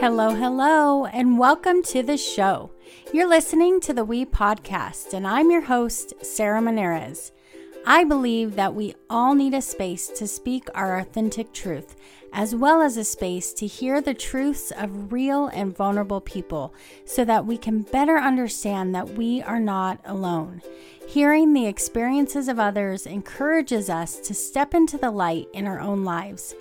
Hello, hello, and welcome to the show. You're listening to the We Podcast, and I'm your host, Sarah Monarez. I believe that we all need a space to speak our authentic truth, as well as a space to hear the truths of real and vulnerable people so that we can better understand that we are not alone. Hearing the experiences of others encourages us to step into the light in our own lives.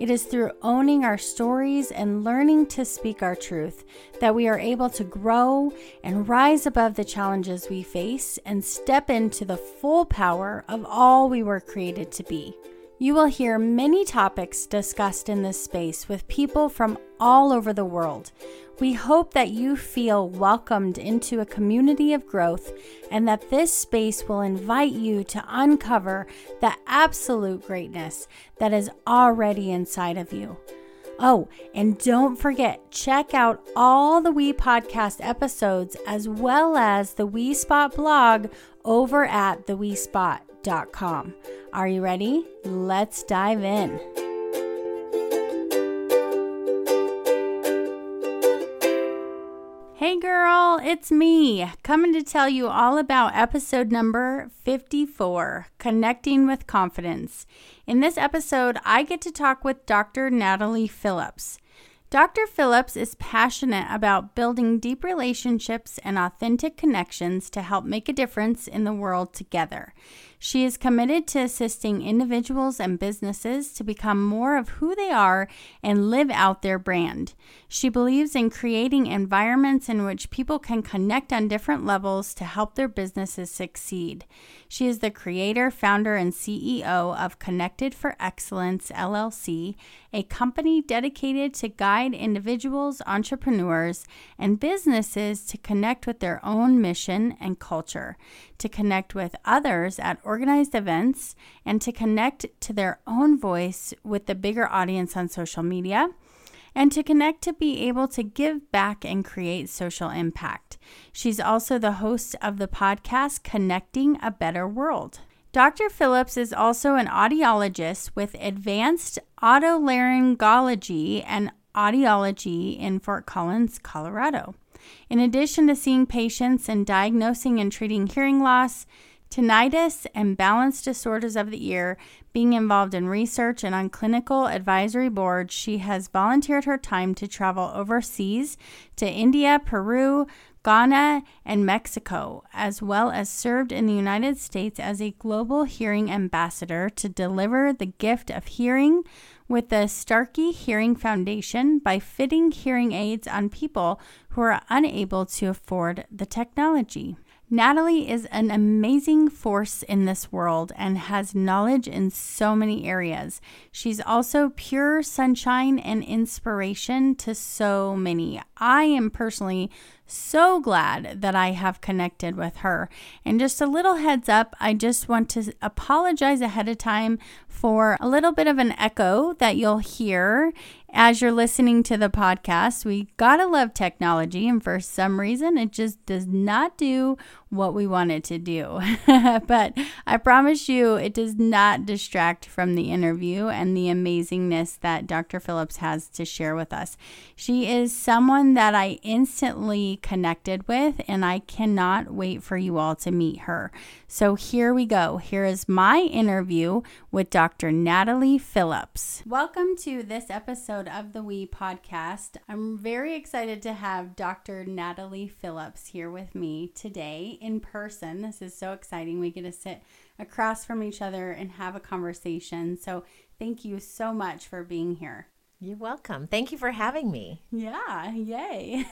It is through owning our stories and learning to speak our truth that we are able to grow and rise above the challenges we face and step into the full power of all we were created to be. You will hear many topics discussed in this space with people from all over the world. We hope that you feel welcomed into a community of growth and that this space will invite you to uncover the absolute greatness that is already inside of you. Oh, and don't forget, check out all the We Podcast episodes as well as the We Spot blog over at theWeSpot.com. Are you ready? Let's dive in. Hey girl, it's me, coming to tell you all about episode number 54 Connecting with Confidence. In this episode, I get to talk with Dr. Natalie Phillips. Dr. Phillips is passionate about building deep relationships and authentic connections to help make a difference in the world together. She is committed to assisting individuals and businesses to become more of who they are and live out their brand. She believes in creating environments in which people can connect on different levels to help their businesses succeed. She is the creator, founder, and CEO of Connect4Excellence LLC, a company dedicated to guide individuals, entrepreneurs, and businesses to connect with their own mission and culture, to connect with others at organized events, and to connect to their own voice with the bigger audience on social media and to connect to be able to give back and create social impact. She's also the host of the podcast Connecting a Better World. Dr. Phillips is also an audiologist with advanced otolaryngology and audiology in Fort Collins, Colorado. In addition to seeing patients and diagnosing and treating hearing loss, tinnitus, and balance disorders of the ear, being involved in research and on clinical advisory boards, she has volunteered her time to travel overseas to India, Peru, Guyana, and Mexico, as well as served in the United States as a global hearing ambassador to deliver the gift of hearing with the Starkey Hearing Foundation by fitting hearing aids on people who are unable to afford the technology. Natalie is an amazing force in this world and has knowledge in so many areas. She's also pure sunshine and inspiration to so many. I am personally so glad that I have connected with her. And just a little heads up, I just want to apologize ahead of time for a little bit of an echo that you'll hear as you're listening to the podcast. We gotta love technology, and for some reason, it just does not do what we wanted to do. but I promise you, it does not distract from the interview and the amazingness that Dr. Phillips has to share with us. She is someone that I instantly connected with, and I cannot wait for you all to meet her. So here we go. Here is my interview with Dr. Natalie Phillips. Welcome to this episode of the We podcast. I'm very excited to have Dr. Natalie Phillips here with me today in person. This is so exciting. We get to sit across from each other and have a conversation. So thank you so much for being here. You're welcome. Thank you for having me. Yeah, yay.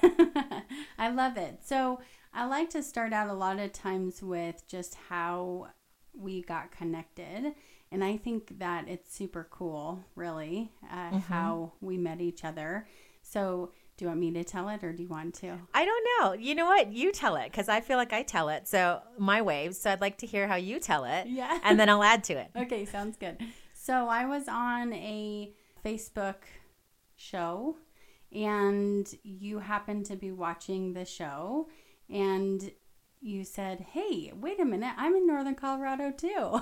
I love it. So, I like to start out a lot of times with just how we got connected. And I think that it's super cool, really, uh, mm-hmm. how we met each other. So, do you want me to tell it or do you want to? I don't know. You know what? You tell it because I feel like I tell it. So, my waves. So, I'd like to hear how you tell it. Yeah. And then I'll add to it. okay, sounds good. So, I was on a Facebook show and you happened to be watching the show and you said, Hey, wait a minute, I'm in Northern Colorado too.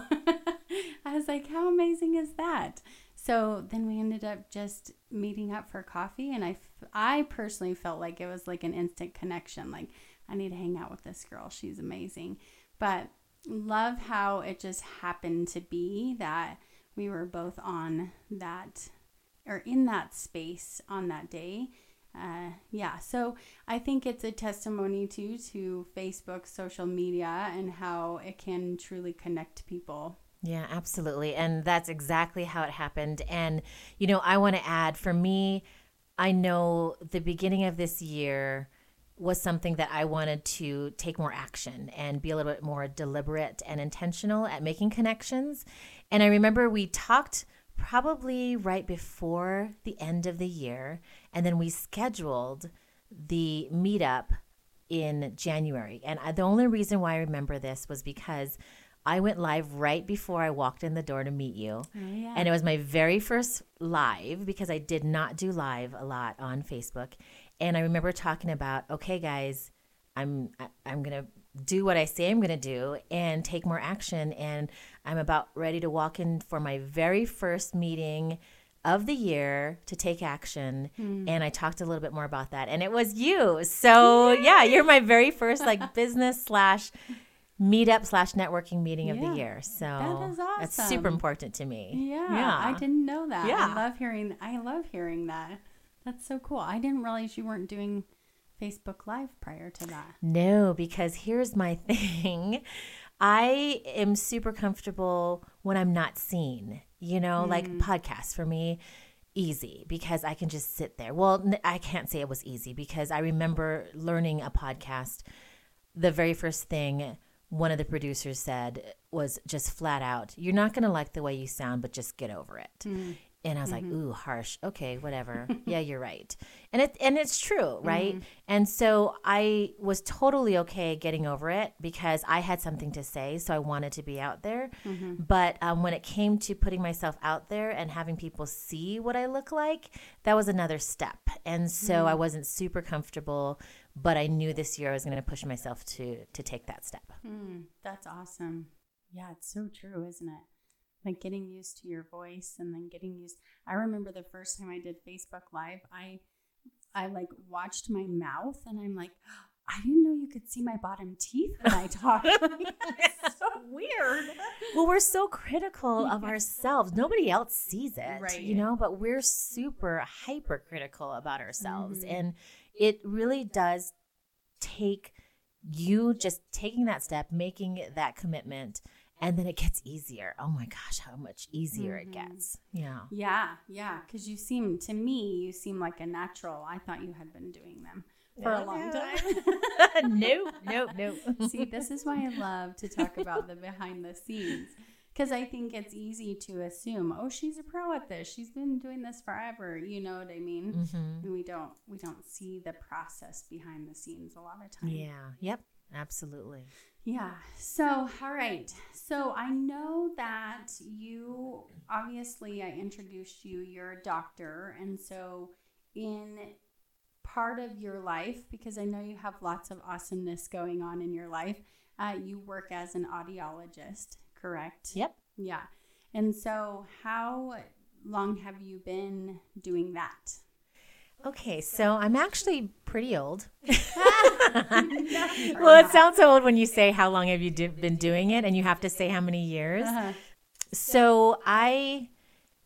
I was like, How amazing is that? So So then we ended up just meeting up for coffee, and I, I personally felt like it was like an instant connection. Like I need to hang out with this girl; she's amazing. But love how it just happened to be that we were both on that or in that space on that day. Uh, yeah, so I think it's a testimony too to Facebook, social media, and how it can truly connect people. Yeah, absolutely. And that's exactly how it happened. And, you know, I want to add for me, I know the beginning of this year was something that I wanted to take more action and be a little bit more deliberate and intentional at making connections. And I remember we talked probably right before the end of the year, and then we scheduled the meetup in January. And I, the only reason why I remember this was because I went live right before I walked in the door to meet you. Oh, yeah. And it was my very first live because I did not do live a lot on Facebook. And I remember talking about, okay, guys, I'm I, am i am going to do what I say I'm going to do and take more action. And I'm about ready to walk in for my very first meeting of the year to take action. Hmm. And I talked a little bit more about that. And it was you. So, Yay! yeah, you're my very first like business slash meetup slash networking meeting yeah. of the year. So that is awesome. That's super important to me. Yeah, yeah. I didn't know that. Yeah. I love hearing I love hearing that. That's so cool. I didn't realize you weren't doing Facebook Live prior to that. No, because here's my thing. I am super comfortable when I'm not seen. You know, mm. like podcasts for me easy because I can just sit there. Well, I can't say it was easy because I remember learning a podcast the very first thing one of the producers said was just flat out, You're not going to like the way you sound, but just get over it. Mm. And I was mm-hmm. like, ooh, harsh. Okay, whatever. yeah, you're right. And it and it's true, right? Mm-hmm. And so I was totally okay getting over it because I had something to say, so I wanted to be out there. Mm-hmm. But um, when it came to putting myself out there and having people see what I look like, that was another step. And so I mm-hmm. wasn't super comfortable but I knew this year I was going to push myself to to take that step. Mm, that's awesome. Yeah, it's so true, isn't it? Like getting used to your voice and then getting used. I remember the first time I did Facebook Live, I I like watched my mouth and I'm like, I didn't know you could see my bottom teeth when I talk. it's so weird. Well, we're so critical of ourselves. Nobody else sees it, right. you know, but we're super hypercritical about ourselves. Mm-hmm. And it really does take you just taking that step, making that commitment, and then it gets easier. Oh my gosh, how much easier mm-hmm. it gets. Yeah. Yeah. Yeah. Because you seem, to me, you seem like a natural. I thought you had been doing them for a long time. no, no, no. See, this is why I love to talk about the behind the scenes because I think it's easy to assume, oh, she's a pro at this. She's been doing this forever. You know what I mean? Mm-hmm. And we don't we don't see the process behind the scenes a lot of times. Yeah. Yep. Absolutely. Yeah. So, all right. So, I know that you obviously I introduced you, you're a doctor, and so in part of your life because I know you have lots of awesomeness going on in your life. Uh, you work as an audiologist correct? Yep. Yeah. And so, how long have you been doing that? Okay, so I'm actually pretty old. well, it sounds so old when you say how long have you do- been doing it, and you have to say how many years. Uh-huh. So I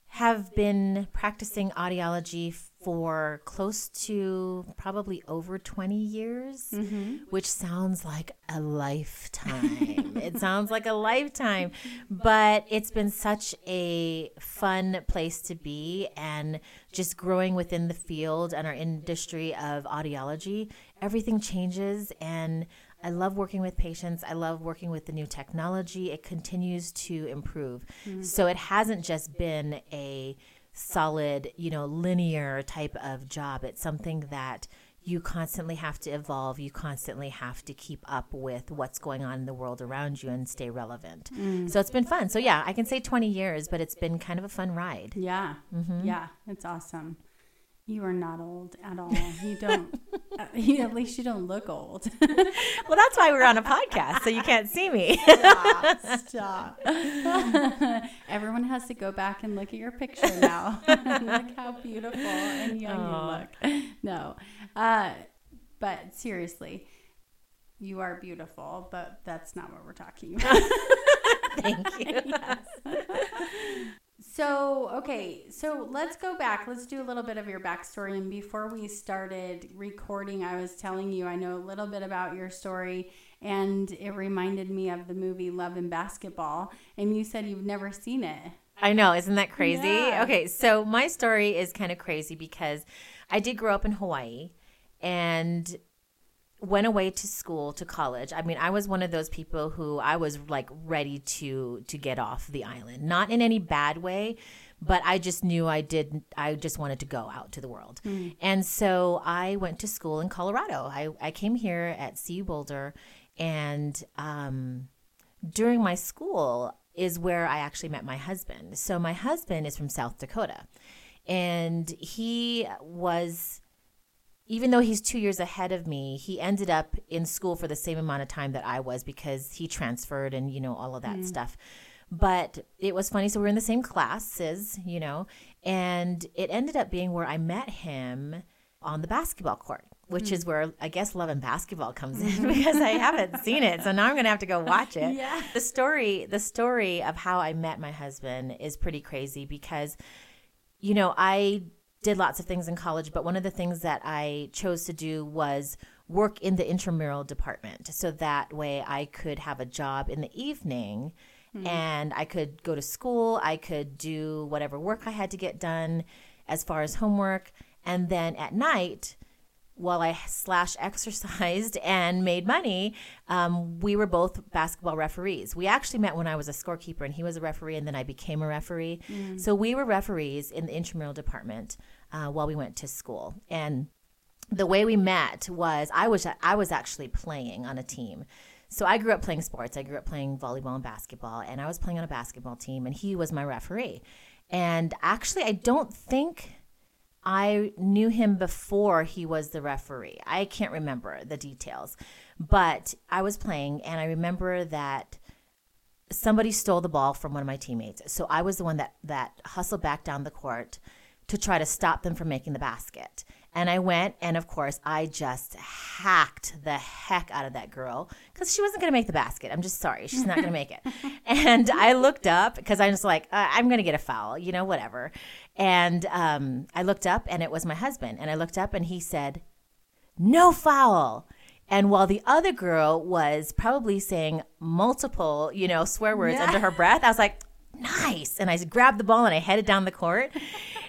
have been practicing audiology for close to probably over 20 years, mm-hmm. which sounds like a lifetime. it sounds like a lifetime, but it's been such a fun place to be and just growing within the field and our industry of audiology. Everything changes and I love working with patients. I love working with the new technology. It continues to improve. Mm-hmm. So it hasn't just been a solid, you know, linear type of job. It's something that you constantly have to evolve. You constantly have to keep up with what's going on in the world around you and stay relevant. Mm. So it's been fun. So yeah, I can say 20 years, but it's been kind of a fun ride. Yeah. Mm-hmm. Yeah. It's awesome. You are not old at all. You don't. uh, you, at least you don't look old. well, that's why we're on a podcast, so you can't see me. stop. Stop. Everyone has to go back and look at your picture now. look how beautiful and young Aww. you look. No, uh, but seriously, you are beautiful, but that's not what we're talking about. Thank you. So, okay, so let's go back. Let's do a little bit of your backstory. And before we started recording, I was telling you I know a little bit about your story, and it reminded me of the movie Love and Basketball. And you said you've never seen it. I know, isn't that crazy? Yeah. Okay, so my story is kind of crazy because I did grow up in Hawaii, and went away to school to college. I mean i was one of those people who i was like ready to to get off the island. Not in any bad way but i just knew i did i just wanted to go out to the world. Mm. and so i went to school in colorado. I, I came here at cu boulder and um, during my school is where i actually met my husband. So my husband is from south dakota and he was even though he's two years ahead of me, he ended up in school for the same amount of time that I was because he transferred and, you know, all of that mm. stuff. But it was funny. So we're in the same classes, you know, and it ended up being where I met him on the basketball court, which mm. is where I guess Love and Basketball comes in because I haven't seen it. So now I'm going to have to go watch it. Yeah. The story, the story of how I met my husband is pretty crazy because, you know, I did lots of things in college, but one of the things that I chose to do was work in the intramural department. So that way I could have a job in the evening mm-hmm. and I could go to school, I could do whatever work I had to get done as far as homework. And then at night, while I slash exercised and made money, um, we were both basketball referees. We actually met when I was a scorekeeper and he was a referee, and then I became a referee. Mm. So we were referees in the intramural department uh, while we went to school. And the way we met was I was I was actually playing on a team. So I grew up playing sports. I grew up playing volleyball and basketball, and I was playing on a basketball team, and he was my referee. And actually, I don't think I knew him before he was the referee. I can't remember the details, but I was playing and I remember that somebody stole the ball from one of my teammates. So I was the one that that hustled back down the court to try to stop them from making the basket. And I went, and of course, I just hacked the heck out of that girl because she wasn't going to make the basket. I'm just sorry. She's not going to make it. and I looked up because I'm just like, uh, I'm going to get a foul, you know, whatever. And um, I looked up, and it was my husband. And I looked up, and he said, No foul. And while the other girl was probably saying multiple, you know, swear words yeah. under her breath, I was like, nice. And I grabbed the ball and I headed down the court.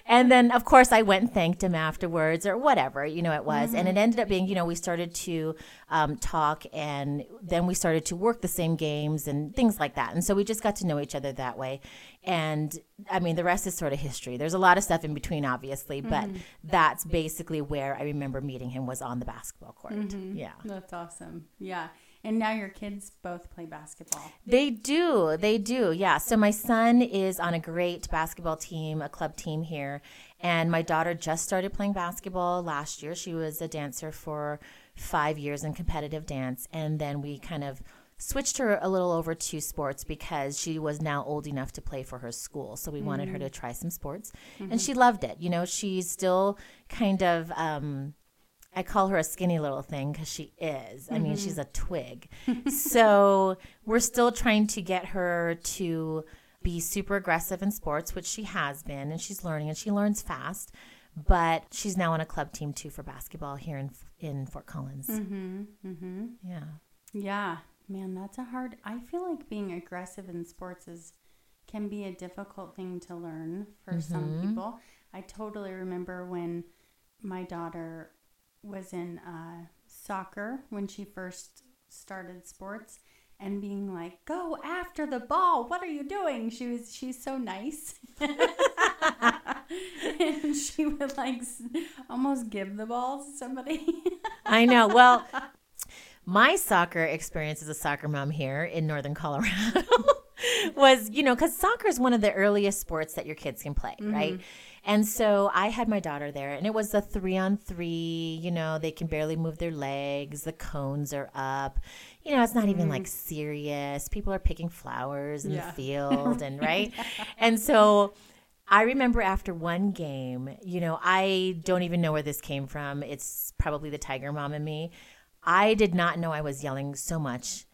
and then, of course, I went and thanked him afterwards or whatever, you know, it was. Mm-hmm. And it ended up being, you know, we started to um, talk and then we started to work the same games and things like that. And so we just got to know each other that way. And I mean, the rest is sort of history. There's a lot of stuff in between, obviously, but mm-hmm. that's basically where I remember meeting him was on the basketball court. Mm-hmm. Yeah. That's awesome. Yeah. And now your kids both play basketball. They do. They do. Yeah. So my son is on a great basketball team, a club team here. And my daughter just started playing basketball last year. She was a dancer for five years in competitive dance. And then we kind of switched her a little over to sports because she was now old enough to play for her school. So we mm-hmm. wanted her mm. to try some sports. Mm-hmm. And she loved it. You know, she's still kind of. Um, I call her a skinny little thing because she is. I mm-hmm. mean, she's mm-hmm. a twig. so we're still trying to get her to be super aggressive in sports, which she has been, and she's learning, and she learns fast. But she's now on a club team too for basketball here in in Fort Collins. Mm-hmm. Mm-hmm. Yeah. Yeah, man, that's a hard. I feel like being aggressive in sports is can be a difficult thing to learn for some mm-hmm. people. I totally remember when my daughter was in uh, soccer when she first started sports and being like, "Go after the ball! What are you doing?" She was she's so nice, and she would like almost give the ball to somebody. I know. Well, my soccer experience as a soccer mom here in northern Colorado was, you know, because soccer is one of the earliest sports that your kids can play, mm-hmm. right? And so I had my daughter there, and it was a three on three. You know, they can barely move their legs, the cones are up. You know, it's not even like mm-hmm. serious. People are picking flowers in yeah. the field, and right? And so I remember after one game, you know, I don't even know where this came from. It's probably the Tiger Mom in me. I did not know I was yelling so much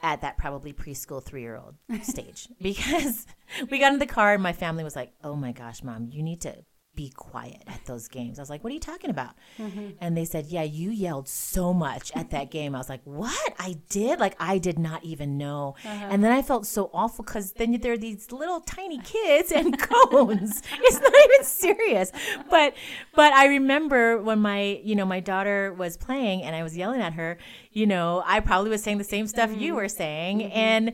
at that probably preschool three year old stage because we got in the car and my family was like, oh my gosh, mom, you need to be quiet at those games. I was like, what are you talking about? Mm-hmm. And they said, yeah, you yelled so much at that game. I was like, what? I did? Like, I did not even know. Uh-huh. And then I felt so awful because then there are these little tiny kids and cones. it's not even serious. But, but I remember when my, you know, my daughter was playing and I was yelling at her, you know, I probably was saying the same stuff mm-hmm. you were saying. Mm-hmm. And,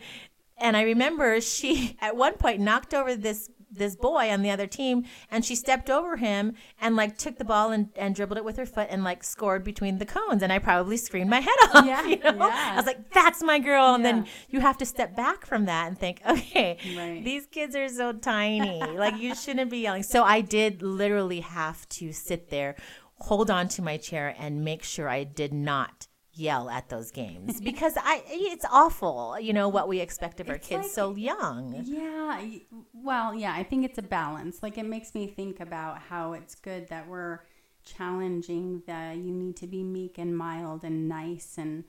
and I remember she at one point knocked over this this boy on the other team and she stepped over him and like took the ball and, and dribbled it with her foot and like scored between the cones and I probably screamed my head off. Yeah, you know? yeah. I was like, that's my girl. And yeah. then you have to step back from that and think, okay, right. these kids are so tiny. like you shouldn't be yelling. So I did literally have to sit there, hold on to my chair and make sure I did not yell at those games because I it's awful, you know, what we expect of our kids like, so young. Yeah. Well, yeah, I think it's a balance. Like it makes me think about how it's good that we're challenging that you need to be meek and mild and nice and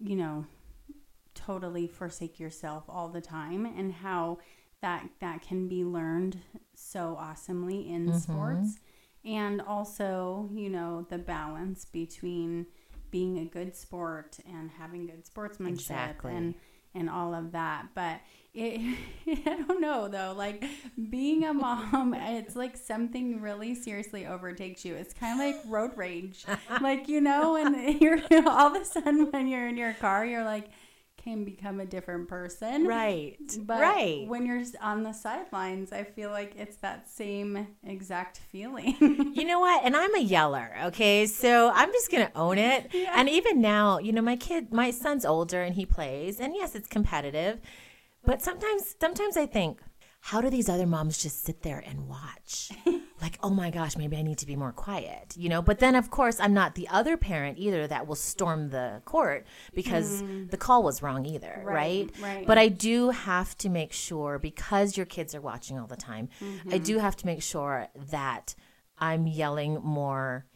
you know, totally forsake yourself all the time and how that that can be learned so awesomely in mm-hmm. sports and also, you know, the balance between being a good sport and having good sportsmanship exactly. and and all of that. But it, I don't know though, like being a mom, it's like something really seriously overtakes you. It's kind of like road rage, like you know, and you're all of a sudden when you're in your car, you're like can become a different person. Right. But right. when you're on the sidelines, I feel like it's that same exact feeling. you know what? And I'm a yeller, okay? So I'm just going to own it. Yeah. And even now, you know, my kid, my son's older and he plays, and yes, it's competitive. But sometimes sometimes I think, how do these other moms just sit there and watch? like, oh my gosh, maybe I need to be more quiet, you know? But then, of course, I'm not the other parent either that will storm the court because mm. the call was wrong either, right, right? right? But I do have to make sure because your kids are watching all the time, mm-hmm. I do have to make sure that I'm yelling more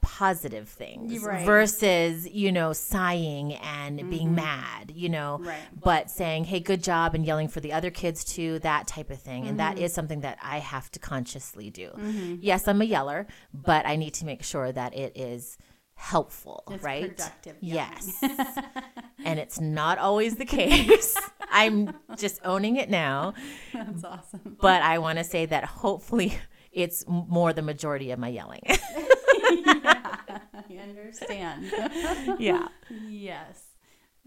positive things right. versus you know sighing and mm-hmm. being mad you know right. but saying hey good job and yelling for the other kids too that type of thing mm-hmm. and that mm-hmm. something that i have to consciously do mm-hmm. yes i'm a yeller but i need to make sure that it is helpful it's right productive yes and it's not always the case i'm just owning it now that's awesome but i want to say that hopefully it's more the majority of my yelling yeah, I understand. yeah. Yes.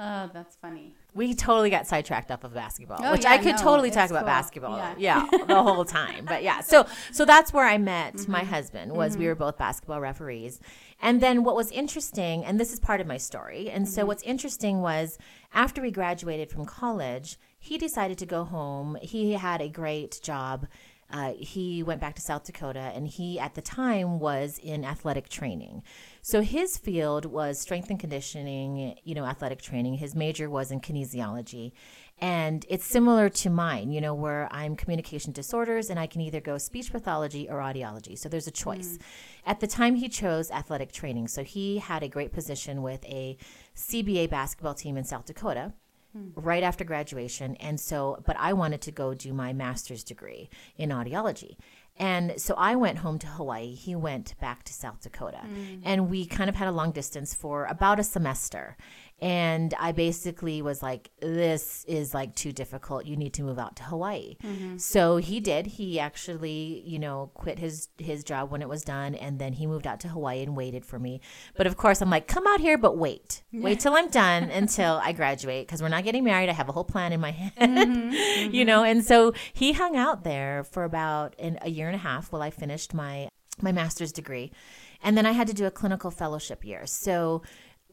Oh, that's funny. We totally got sidetracked off of basketball, oh, which yeah, I could no, totally talk cool. about basketball. Yeah. yeah. the whole time. But yeah, so so that's where I met mm-hmm. my husband. Was mm-hmm. we were both basketball referees, and then what was interesting, and this is part of my story, and mm-hmm. so what's interesting was after we graduated from college, he decided to go home. He had a great job uh, he went back to South Dakota and he, at the time, was in athletic training. So his field was strength and conditioning, you know, athletic training. His major was in kinesiology. And it's similar to mine, you know, where I'm communication disorders and I can either go speech pathology or audiology. So there's a choice. Mm. At the time, he chose athletic training. So he had a great position with a CBA basketball team in South Dakota hmm. right after graduation. And so, but I wanted to go do my master's degree in audiology. And so I went home to Hawaii. He went back to South Dakota. Mm. And we kind of had a long distance for about a semester. And I basically was like, this is like too difficult. You need to move out to Hawaii. Mm-hmm. So he did. He actually, you know, quit his his job when it was done and then he moved out to Hawaii and waited for me. But of course, I'm like, come out here, but wait. Wait till I'm done until I graduate because we're not getting married. I have a whole plan in my head. Mm-hmm. Mm-hmm. you know, and so he hung out there for about an, a year and a half while I finished my my master's degree. And then I had to do a clinical fellowship year. So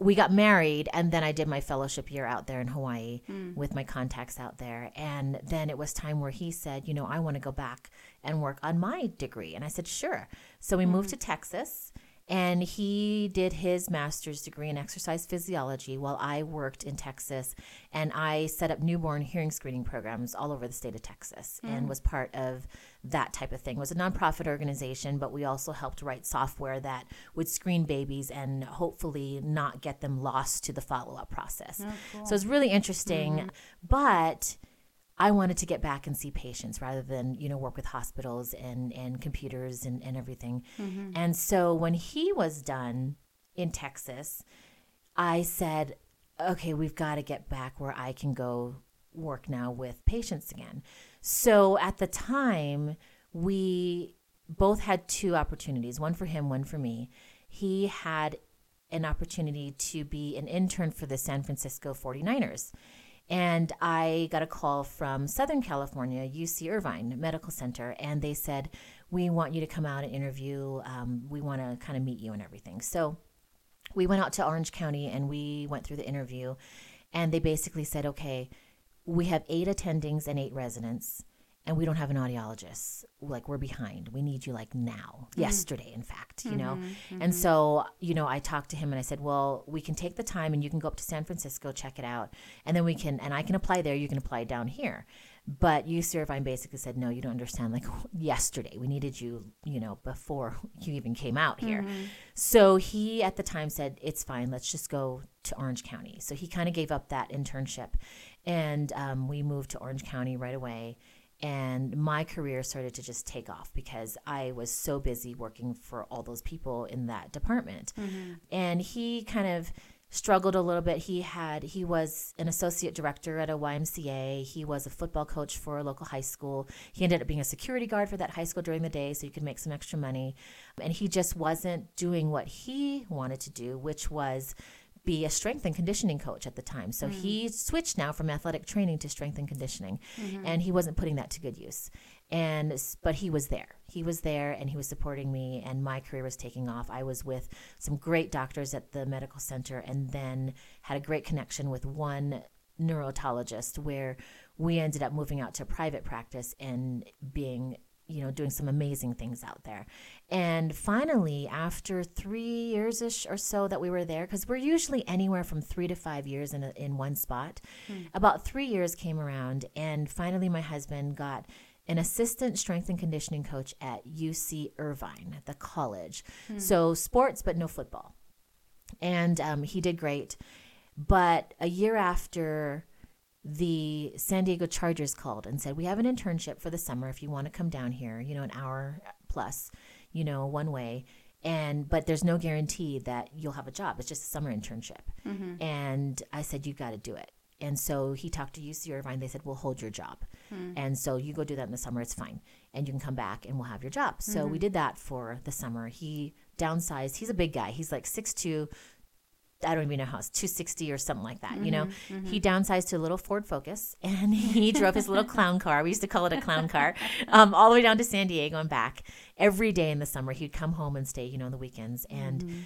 we got married and then I did my fellowship year out there in Hawaii hmm. with my contacts out there. And then it was time where he said, you know, I want to go back and work on my degree. And I said, sure. So we moved hmm. to Texas and he did his master's degree in exercise physiology while I worked in Texas. And I set up newborn hearing screening programs all over the state of Texas and mm. was part of that type of thing. It was a nonprofit organization, but we also helped write software that would screen babies and hopefully not get them lost to the follow up process. Oh, so it's really interesting. Mm-hmm. But I wanted to get back and see patients rather than, you know, work with hospitals and, and computers and, and everything. Mm-hmm. And so when he was done in Texas, I said, okay, we've got to get back where I can go work now with patients again. So at the time, we both had two opportunities one for him, one for me. He had an opportunity to be an intern for the San Francisco 49ers. And I got a call from Southern California, UC Irvine Medical Center, and they said, We want you to come out and interview. Um, we want to kind of meet you and everything. So we went out to Orange County and we went through the interview. And they basically said, Okay, we have eight attendings and eight residents, and we don't have an audiologist. Like, we're behind. We need you like now, mm-hmm. yesterday, in fact, you know? Mm-hmm. And mm-hmm. so, you know, I talked to him and I said, Well, we can take the time and you can go up to San Francisco, check it out. And then we can, and I can apply there, you can apply down here. But UC Irvine basically said, No, you don't understand. Like, yesterday, we needed you, you know, before you even came out here. So he at the time said, It's fine, let's just go to Orange County. So he kind of gave up that internship. And um, we moved to Orange County right away and my career started to just take off because I was so busy working for all those people in that department. Mm-hmm. And he kind of struggled a little bit. He had he was an associate director at a YMCA. He was a football coach for a local high school. He ended up being a security guard for that high school during the day so he could make some extra money. And he just wasn't doing what he wanted to do, which was be a strength and conditioning coach at the time. So he mm. switched now from athletic training to strength and conditioning, mm-hmm. and he wasn't putting that to good use. And but he was there. He was there, and he was supporting me, and my career was taking off. I was with some great doctors at the medical center, and then had a great connection with one neurotologist where we ended up moving out to private practice and being you know doing some amazing things out there and finally after three years ish or so that we were there because we're usually anywhere from three to five years in, a, in one spot about three years came around and finally my husband got an assistant strength and conditioning coach at uc irvine at the college. So sports but no football. And um, he did great. But a year after the San Diego Chargers called and said, We have an internship for the summer if you want to come down here, you know, an hour plus, you know, one way. And, but there's no guarantee that you'll have a job. It's just a summer internship. Mm-hmm. And I said, You got to do it. And so he talked to UC Irvine. They said, We'll hold your job. Hmm. And so you go do that in the summer. It's fine. And you can come back and we'll have your job. So we mm-hmm. did that for the summer. He downsized. He's a big guy. He's like 6'2, I don't even know how it's 260 or something like that. You know, mm-hmm, mm-hmm. he downsized to a little Ford Focus and he drove his little clown car. We used to call it a clown car, um, all the way down to San Diego and back every day in the summer. He'd come home and stay, you know, on the weekends. And mm-hmm.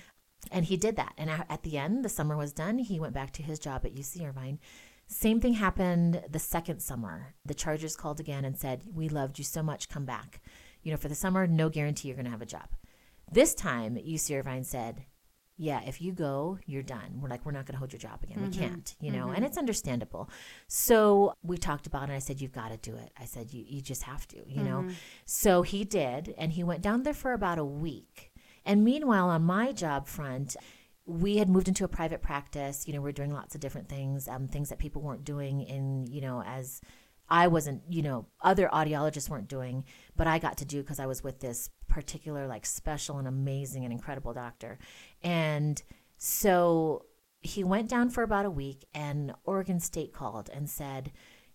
and he did that. And at the end, the summer was done. He went back to his job at UC Irvine. Same thing happened the second summer. The Chargers called again and said, "We loved you so much. Come back. You know, for the summer, no guarantee you're going to have a job." This time, UC Irvine said, yeah, if you go, you're done. We're like, we're not going to hold your job again. We mm-hmm. can't, you know, mm-hmm. and it's understandable. So we talked about it. I said, you've got to do it. I said, you, you just have to, you know. Mm-hmm. So he did, and he went down there for about a week. And meanwhile, on my job front, we had moved into a private practice. You know, we are doing lots of different things, um, things that people weren't doing in, you know, as I wasn't, you know, other audiologists weren't doing, but I got to do because I was with this particular, like, special and amazing and incredible doctor. And so he went down for about a week, and Oregon State called and said,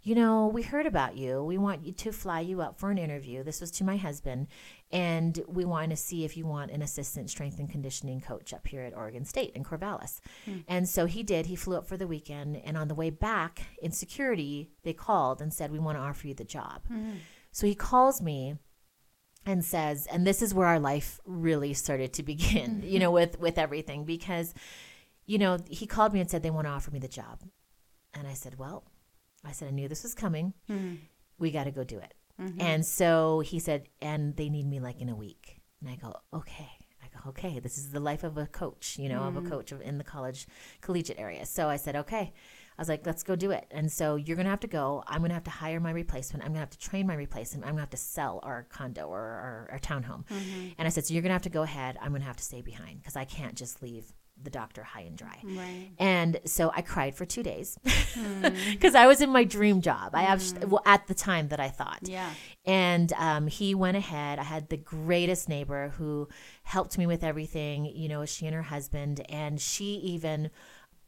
you know, we heard about you. We want you to fly you up for an interview. This was to my husband. And we want to see if you want an assistant strength and conditioning coach up here at Oregon State in Corvallis. Hmm. And so he did. He flew up for the weekend. And on the way back in security, they called and said, We want to offer you the job. Hmm. So he calls me and says, and this is where our life really started to begin, you know, mm-hmm. with with everything because you know, he called me and said they want to offer me the job. And I said, well, I said, I knew this was coming. Mm-hmm. We got to go do it. Mm-hmm. And so he said, and they need me like in a week. And I go, okay. I go, okay, this is the life of a coach, you know, of a mm-hmm. coach in the college, collegiate area. So I said, okay. I was like, let's go do it. And so you're going to have to go. I'm going to have to hire my replacement. I'm going to have to train my replacement. I'm going to have to sell our condo or our, our townhome. Mm-hmm. And I said, so you're going to have to go ahead. I'm going to have to stay behind because I can't just leave the doctor high and dry. Right. And so I cried for two days hmm. because I was in my dream job. I have hmm. well, at the time that I thought. Yeah. And um, he went ahead. I had the greatest neighbor who helped me with everything. You know, she and her husband, and she even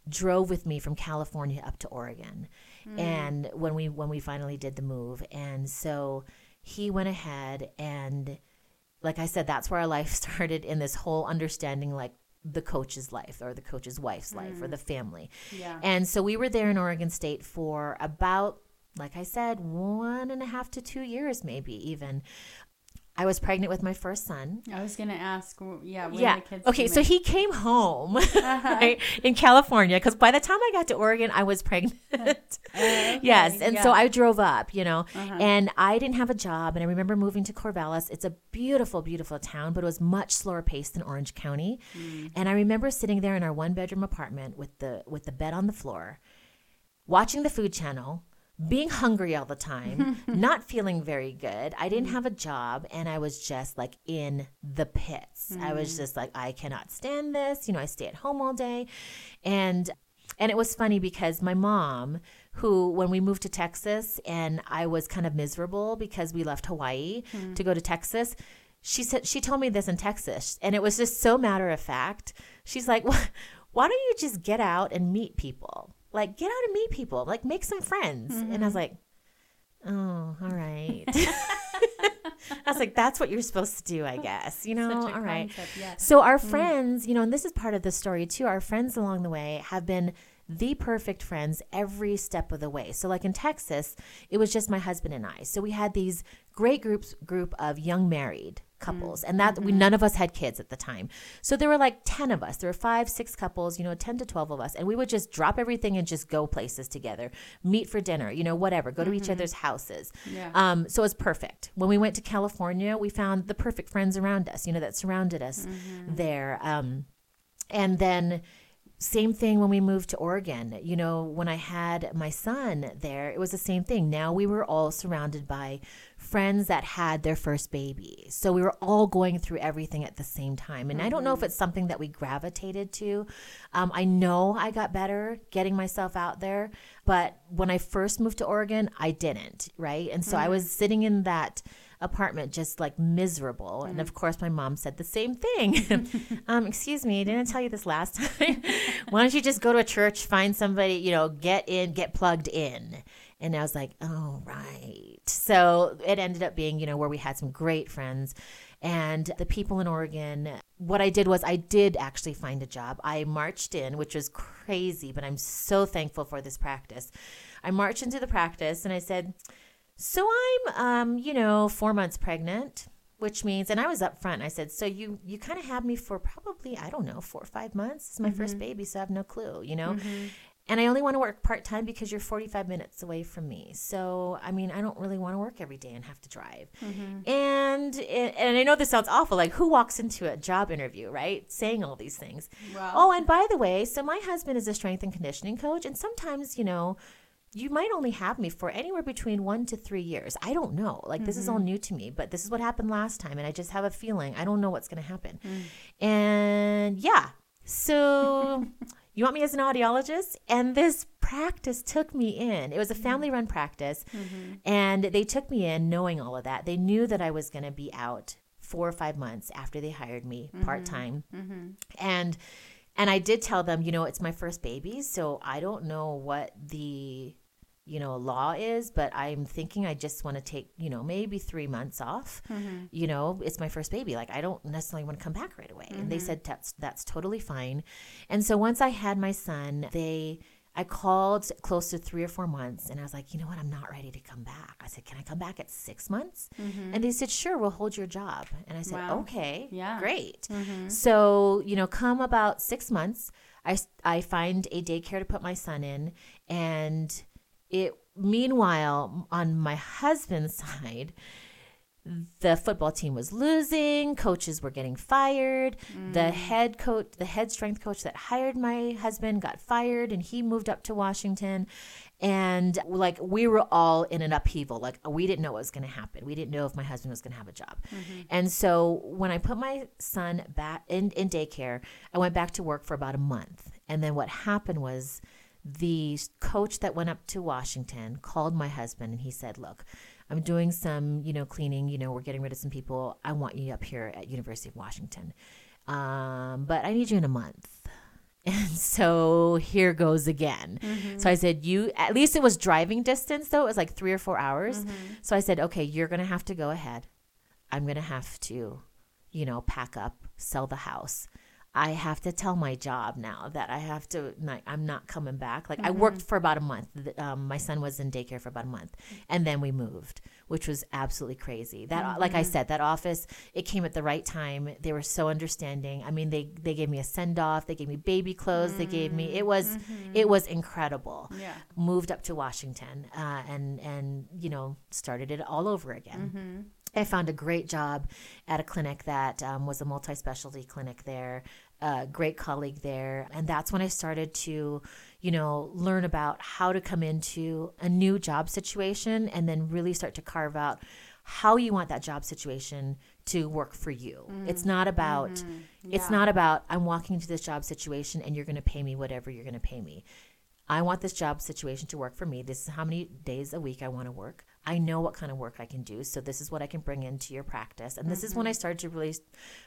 drove with me from California up to Oregon. And when we when we finally did the move, and so he went ahead and like I said, that's where our life started in this whole understanding like the coach's life or the coach's wife's life or mm. the family. Yeah. And so we were there in Oregon State for about, like I said, one and a half to two years, maybe even. I was pregnant with my first son. I was gonna ask. Yeah. When yeah. The kids Okay. So in. he came home right, in California because by the time I got to Oregon, I was pregnant. yes. And so. I drove up, you know, Uh-huh. and I didn't have a job. And I remember moving to Corvallis. It's a beautiful, beautiful town, but it was much slower paced than Orange County. Mm. And I remember sitting there in our one bedroom apartment with the with the bed on the floor, watching the food channel, being hungry all the time, not feeling very good. I didn't mm. have a job and I was just like in the pits. I was mm. just like I cannot stand this. You know, I stay at home all day. And and it was funny because my mom, who when we moved to Texas and I was kind of miserable because we left Hawaii hmm. to go to Texas, she said she told me this in Texas and it was just so matter of fact. She's like, "Why why don't you just get out and meet people? Like get out and meet people, like make some friends." And I was mm-hmm. like, "Oh, all right." I was like, "That's what you're supposed to do, I guess." You know, all right. concept, yes. So our mm. friends, you know, and this is part of the story too. Our friends along the way have been the perfect friends every step of the way. So like in Texas, it was just my husband and I. So we had these great groups group of young married couples and that we none of us had kids at the time so there were like 10 of us there were five six couples you know 10 to 12 of us and we would just drop everything and just go places together meet for dinner you know whatever go to each other's houses Yeah. um, so it was perfect. When we went to California, we found the perfect friends around us, you know, that surrounded us there. Um, and then same thing when we moved to Oregon. You know, when I had my son there, it was the same thing. Now we were all surrounded by friends that had their first baby. So we were all going through everything at the same time. And I don't know if it's something that we gravitated to. Um, I know I got better getting myself out there, but when I first moved to Oregon, I didn't, right? And so I was sitting in that apartment just like miserable and of course my mom said the same thing um excuse me didn't I tell you this last time why don't you just go to a church find somebody you know get in get plugged in and i was like oh right so it ended up being you know where we had some great friends and the people in oregon what i did was i did actually find a job i marched in which was crazy but i'm so thankful for this practice i marched into the practice and i said so I'm, um, you know, four months pregnant, which means, and I was up front. I said, so you you kind of had me for probably I don't know four or five months. It's my first baby, so I have no clue, you know. And I only want to work part time because you're 45 minutes away from me. So I mean, I don't really want to work every day and have to drive. Mm-hmm. And it, and I know this sounds awful. Like who walks into a job interview, right, saying all these things? Oh, and by the way, so my husband is a strength and conditioning coach, and sometimes you know you might only have me for anywhere between one to three years. I don't know. Like, this is all mm-hmm. new to me, but this is what happened last time. And I just have a feeling I don't know what's going to happen. Mm. And yeah. So, you want me as an audiologist? And this practice took me in. It was a mm-hmm. family run practice. Mm-hmm. And they took me in knowing all of that. They knew that I was going to be out four or five months after they hired me mm-hmm. part time. And and I did tell them, you know, it's my first baby, so I don't know what the you know law is, but I'm thinking I just want to take, you know, maybe 3 months off. Mm-hmm. You know, it's my first baby. Like I don't necessarily want to come back right away. And they mm-hmm. said that's that's totally fine. And so once I had my son, they I called close to three or four months and I was like, you know what? I'm not ready to come back. I said, can I come back at six months? Mm-hmm. And they said, sure, we'll hold your job. And I said, Wow. okay, Yeah. great. So, you know, come about six months, I, I find a daycare to put my son in. And it, meanwhile, on my husband's side, the football team was losing coaches were getting fired. Mm. the head coach the head strength coach that hired my husband got fired and he moved up to washington. And like we were all in an upheaval. Like we didn't know what was going to happen. We didn't know if my husband was going to have a job. Mm-hmm. and so when i put my son back in, in daycare i went back to work for about a month. And then what happened was the coach that went up to washington called my husband and he said look I'm doing some, you know, cleaning. You know, we're getting rid of some people. I want you up here at University of Washington, um, but I need you in a month. And so here goes again. Mm-hmm. So I said, You, at least it was driving distance though. It was like three or four hours. Mm-hmm. So I said, Okay, you're going to have to go ahead. I'm going to have to, you know, pack up, sell the house. I have to tell my job now that I have to. I'm not coming back. Like mm-hmm. I worked for about a month. Um, my son was in daycare for about a month, and then we moved, which was absolutely crazy. That, mm-hmm. like I mm-hmm. said, that office it came at the right time. They were so understanding. I mean, they they gave me a send off. They gave me baby clothes. Mm-hmm. They gave me it was mm-hmm. it was incredible. Yeah. Moved up to Washington uh, and and you know started it all over again. Mm-hmm. I found a great job at a clinic that um, was a multi specialty clinic there, a great colleague there. And that's when I started to, you know, learn about how to come into a new job situation and then really start to carve out how you want that job situation to work for you. Mm-hmm. It's not about mm-hmm. yeah. it's not about I'm walking into this job situation and you're going to pay me whatever you're going to pay me. I want this job situation to work for me. This is how many days a week I want to work. I know what kind of work I can do. So this is what I can bring into your practice. And this mm-hmm. is when I mm-hmm. started to really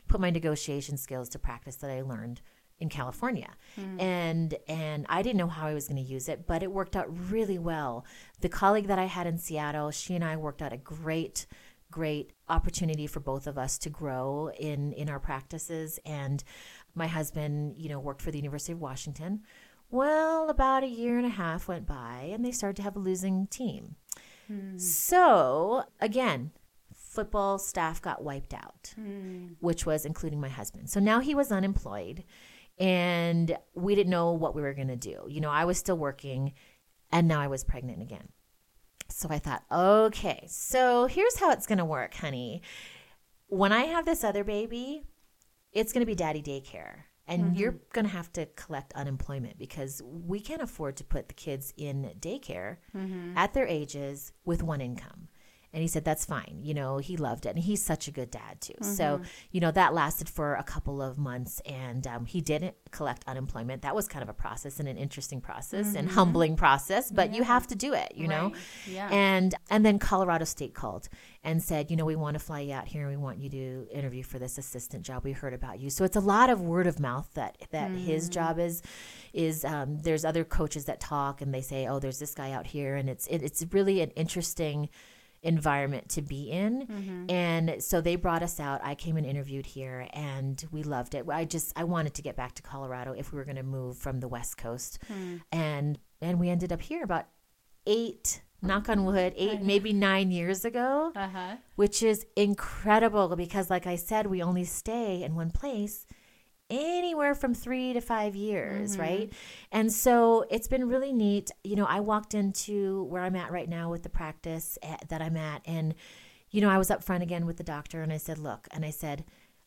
put my negotiation skills to practice that I learned in California. Mm. And and I didn't know how I was going to use it, but it worked out really well. The colleague that I had in Seattle, she and I worked out a great great opportunity for both of us to grow in in our practices and my husband, you know, worked for the University of Washington. Well, about a year and a half went by and they started to have a losing team. So, again, football staff got wiped out, mm. which was including my husband. So now he was unemployed and we didn't know what we were going to do. You know, I was still working and now I was pregnant again. So I thought, okay, so here's how it's going to work, honey. When I have this other baby, it's going to be daddy daycare and mm-hmm. you're going to have to collect unemployment because we can't afford to put the kids in daycare mm-hmm. at their ages with one income. And he said, that's fine. You know, he loved it. And he's such a good dad, too. Mm-hmm. So, you know, that lasted for a couple of months and um, he didn't collect unemployment. That was kind of a process and an interesting process mm-hmm. and humbling process, but yeah. you have to do it, you right. know? Yeah. And, and then Colorado State called and said, you know, we want to fly you out here and we want you to interview for this assistant job. We heard about you. So it's a lot of word of mouth that, that mm-hmm. his job is, is um, there's other coaches that talk and they say, oh, there's this guy out here. And it's, it, it's really an interesting, environment to be in. Mm-hmm. And so they brought us out. I came and interviewed here and we loved it. I just I wanted to get back to Colorado if we were going to move from the West Coast. Mm. And and we ended up here about 8 knock on wood, 8 maybe 9 years ago. Uh-huh. Which is incredible because like I said we only stay in one place anywhere from three to five years, mm-hmm. right? And so it's been really neat. You know, I walked into where I'm at right now with the practice at, that I'm at, and, you know, I was up front again with the doctor and I said, Look, and I said,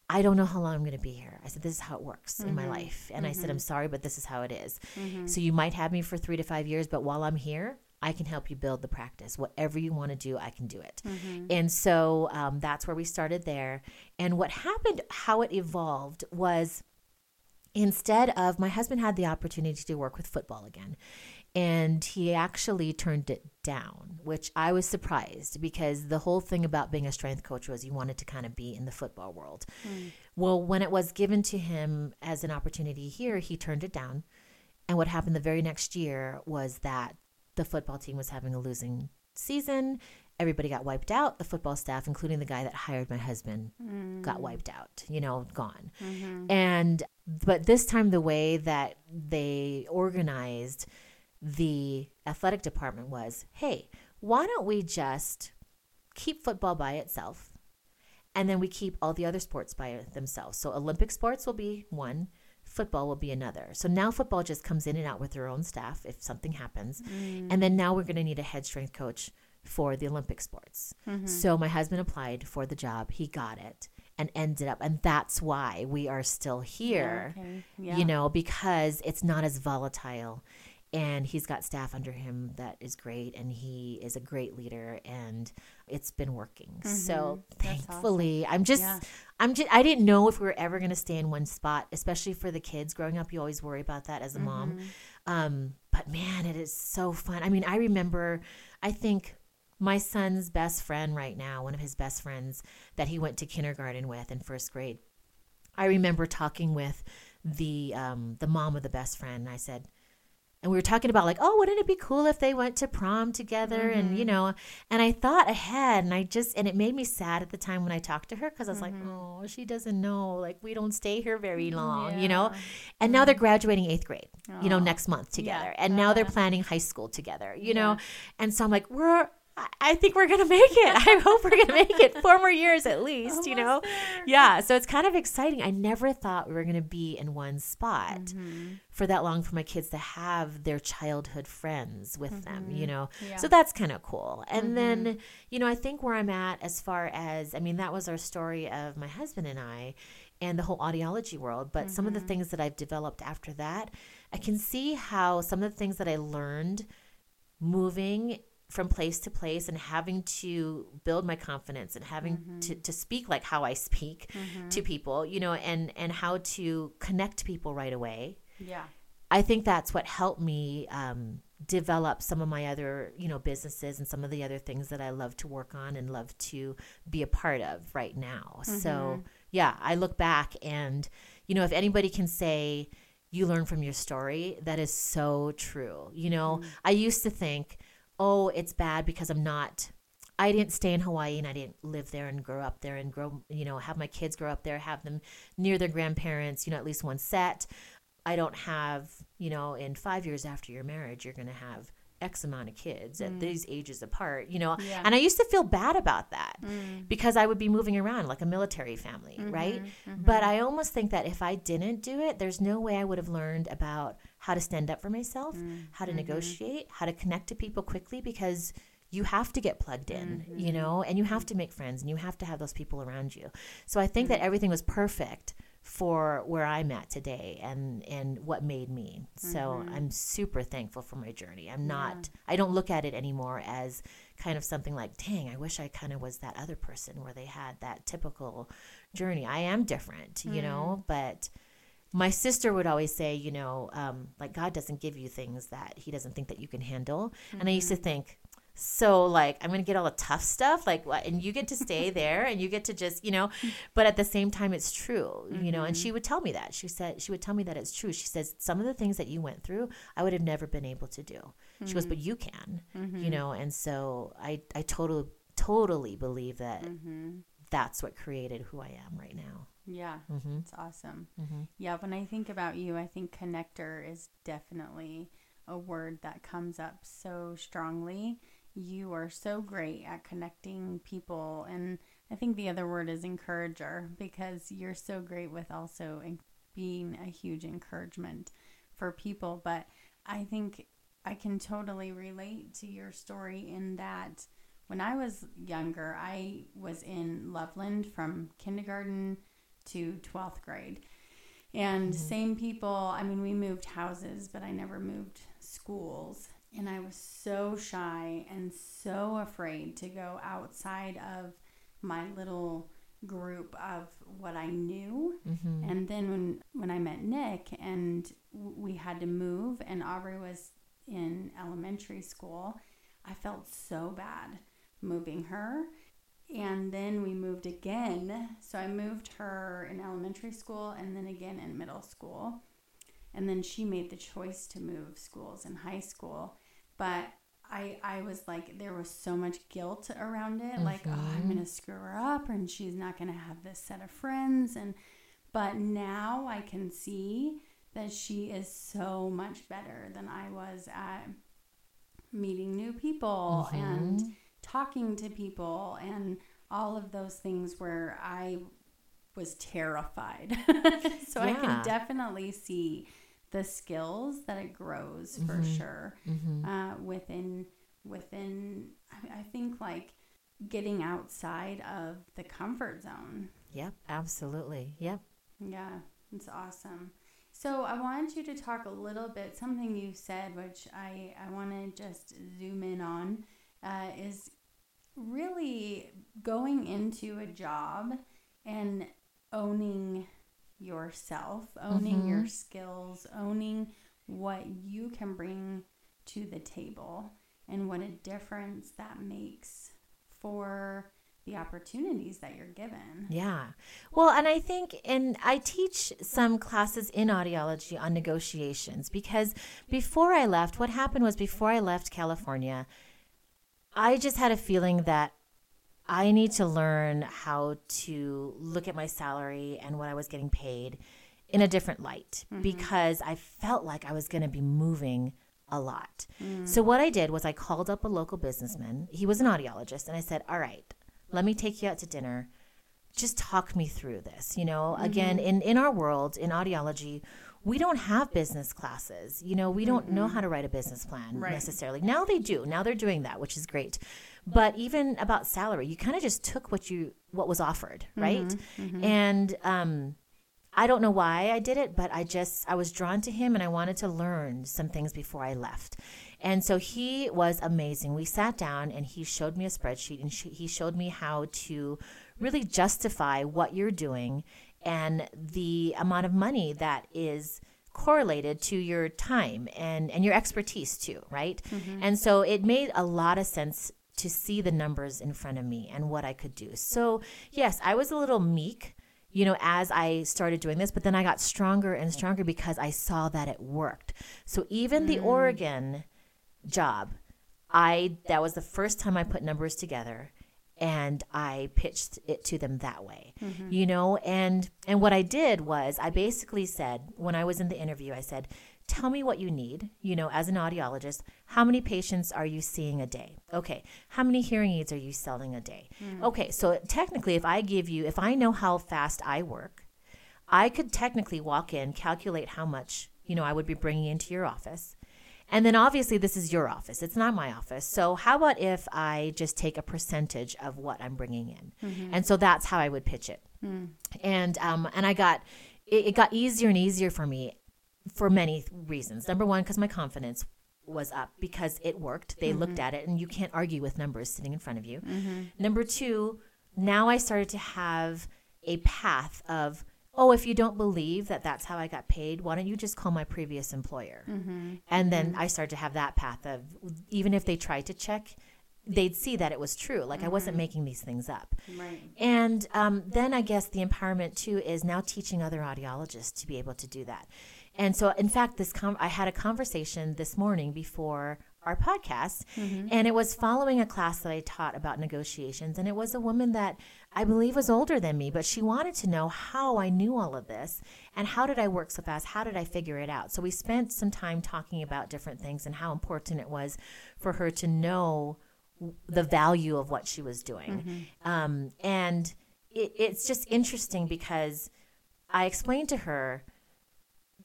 I don't know how long I'm going to be here. I said, This is how it works mm-hmm. in my mm-hmm. life. And mm-hmm. I said, I'm mm-hmm. sorry, but this is how it is. Mm-hmm. So you might have me for three to five years, but while I'm here, I can help you build the practice. Whatever you want to do, I can do it. Mm-hmm. And so um, that's where we started there. And what happened, how it evolved was instead of my husband had the opportunity to work with football again and he actually turned it down which i was surprised because the whole thing about being a strength coach was you wanted to kind of be in the football world mm. well when it was given to him as an opportunity here he turned it down and what happened the very next year was that the football team was having a losing season everybody got wiped out. The football staff, including the guy that hired my husband, mm. got wiped out, you know, gone. Mm-hmm. And, but this time, the way that they organized the athletic department was hey, why don't we just keep football by itself? And then we keep all the other sports by themselves. So Olympic sports will be one, football will be another. So now football just comes in and out with their own staff if something happens. Mm. And then now we're going to need a head strength coach for the Olympic sports. Mm-hmm. So my husband applied for the job, he got it and ended up and that's why we are still here. Okay. Yeah. You know, because it's not as volatile and he's got staff under him that is great and he is a great leader and it's been working. So Mm-hmm. That's thankfully, I'm just Yeah. I'm just I didn't know if we were ever going to stay in one spot, especially for the kids growing up. You always worry about that as a mom. Mm-hmm. Um, but man, it is so fun. I mean, I remember, I think my son's best friend right now, one of his best friends that he went to kindergarten with in first grade. I remember talking with the um, the mom of the best friend, and I said, and we were talking about like, oh, wouldn't it be cool if they went to prom together? And you mm-hmm. know, and I thought ahead, and I just, and it made me sad at the time when I talked to her because I was like, mm-hmm. oh, she doesn't know, like we don't stay here very mm-hmm. long, you know. Yeah. And now they're graduating eighth grade, you know, next month together, Yeah. and now they're planning high school together, you Yeah. know. And so I'm like, we're. I- think we're gonna make it. I hope we're gonna make it. Four more years at least, you know. There. Yeah, so it's kind of exciting. I never thought we were going to be in one spot Mm-hmm. for that long for my kids to have their childhood friends with them, you know. Mm-hmm. Yeah. So that's kind of cool. And then, you know, I think where I'm at as far as I mean, that was our story of my husband and I and the whole audiology world, but some of Mm-hmm. the things that I've developed after that, I can see how some of the things that I learned moving from place to place and having to build my confidence and having Mm-hmm. to, to speak like how I speak to people, you know, and and how to connect people right away. Yeah. I think that's what helped me um, develop some of my other, you know, businesses and some of the other things that I love to work on and love to be a part of right now. So, yeah, I look back and, you know, if anybody can say you learn from your story, that is so true. You know, I used to think, oh, it's bad because I'm not I didn't stay in Hawaii and I didn't live there and grow up there and grow, you know, have my kids grow up there, have them near their grandparents, you know, at least one set. I don't have, you know, in five years after your marriage, you're going to have X amount of kids at mm. these ages apart, you know. Yeah. And I used to feel bad about that Mm. because I would be moving around like a military family, right? Mm-hmm, but mm-hmm. I almost think that if I didn't do it, there's no way I would have learned about how to stand up for myself, how to mm-hmm. Mm-hmm. negotiate, how to connect to people quickly because you have to get plugged in, you mm-hmm. know, and you have to make friends and you have to have those people around you. So I think that everything was perfect for where I'm at today and and what made me. So I'm super thankful for my journey. I'm not I don't look at it anymore as kind of something like, dang, I wish I kind of was that other person where they had that typical journey. I am different, you know, but my sister would always say, you know, um, like God doesn't give you things that He doesn't think that you can handle. And I used to mm-hmm. think, so like I'm gonna get all the tough stuff, like what? And you get to stay there, and you get to just, you know. But at the same time, it's true, you know. And she mm-hmm. would tell me that. She said she would tell me that it's true. She says some of the things that you went through, I would have never been able to do. She goes, but mm-hmm. you can, you know. And so I I totally totally believe that that's what created who I am right now. Yeah, Mm-hmm. it's awesome. Yeah, when I think about you, I think connector is definitely a word that comes up so strongly. You are so great at connecting people, and I think the other word is encourager because you're so great with also being a huge encouragement for people. But I think I can totally relate to your story in that when I was younger, I was in Loveland from kindergarten to 12th grade. And mm-hmm. same people, I mean, we moved houses, but I never moved schools. And I was so shy and so afraid to go outside of my little group of what I knew. Mm-hmm. And then when when I met Nick and we had to move and Aubrey was in elementary school, I felt so bad moving her. And then we moved again. So I moved her in elementary school and then again in middle school. And then she made the choice to move schools in high school. But I I was like there was so much guilt around it like oh I'm mm-hmm. going to screw her up and she's not going to have this set of friends and but now I can see that she is so much better than I was at meeting new people mm-hmm. and talking to people and all of those things where I was terrified. so I can definitely see the skills that it grows for Mm-hmm. sure uh, within within. I, I think like getting outside of the comfort zone. Yep, absolutely. Yep. Yeah, it's awesome. So I wanted you to talk a little bit. Something you said, which I I want to just zoom in on, uh, is really going into a job and owning yourself, owning your mm-hmm. skills, owning what you can bring to the table, and what a difference that makes for the opportunities that you're given. Yeah. Well, and I think, and I teach some classes in audiology on negotiations because before I left, what happened was before I left California, I just had a feeling that I need to learn how to look at my salary and what I was getting paid in a different light mm-hmm. because I felt like I was going to be moving a lot. Mm. So what I did was I called up a local businessman. He was an audiologist and I said, "All right, let me take you out to dinner. Just talk me through this." You know, mm-hmm. again, in in our world in audiology, we don't have business classes. You know, we don't know mm-hmm. how to write a business plan Right. necessarily. Now they do. Now they're doing that, which is great. But even about salary, you kind of just took what you what was offered, mm-hmm. right? Mm-hmm. And um I don't know why I did it, but I just I was drawn to him and I wanted to learn some things before I left. And so he was amazing. We sat down and he showed me a spreadsheet and sh- he showed me how to really justify what you're doing and the amount of money that is correlated to your time and and your expertise too, right? Mm-hmm. And so it made a lot of sense to see the numbers in front of me and what I could do. So, yes, I was a little meek, you know, as I started doing this, but then I got stronger and stronger because I saw that it worked. So, even the mm. Oregon job, I that was the first time I put numbers together and I pitched it to them that way. Mm-hmm. You know, and and what I did was I basically said when I was in the interview I said, "Tell me what you need, you know, as an audiologist, how many patients are you seeing a day? Okay, how many hearing aids are you selling a day? Mm. Okay, so technically if I give you if I know how fast I work, I could technically walk in, calculate how much, you know, I would be bringing into your office. And then obviously this is your office. It's not my office. So how about if I just take a percentage of what I'm bringing in? Mm-hmm. And so that's how I would pitch it. Mm. And um and I got it, it got easier and easier for me for many reasons. Number one, because my confidence was up because it worked. They mm-hmm. looked at it, and you can't argue with numbers sitting in front of you. Mm-hmm. Number two, now I started to have a path of, oh, if you don't believe that that's how I got paid, why don't you just call my previous employer? Mm-hmm. And then mm-hmm. I started to have that path of, even if they tried to check, they'd see that it was true. Like I wasn't mm-hmm. making these things up. Right. And um, then I guess the empowerment too is now teaching other audiologists to be able to do that. And so, in fact, this com- I had a conversation this morning before our podcast, and it was following a class that I taught about negotiations. And it was a woman that I believe was older than me, but she wanted to know how I knew all of this and how did I work so fast? How did I figure it out? So we spent some time talking about different things and how important it was for her to know the value of what she was doing. Um, and it, it's just interesting because I explained to her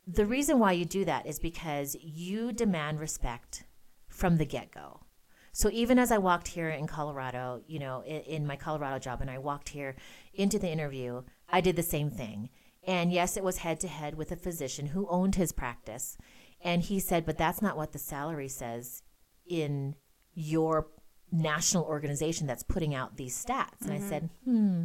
the reason why you do that is because you demand respect from the get go. So even as I walked here in Colorado, you know, in, in my Colorado job, and I walked here into the interview, I did the same thing. And yes, it was head to head with a physician who owned his practice. And he said, but that's not what the salary says in your national organization that's putting out these stats. And I said, hmm,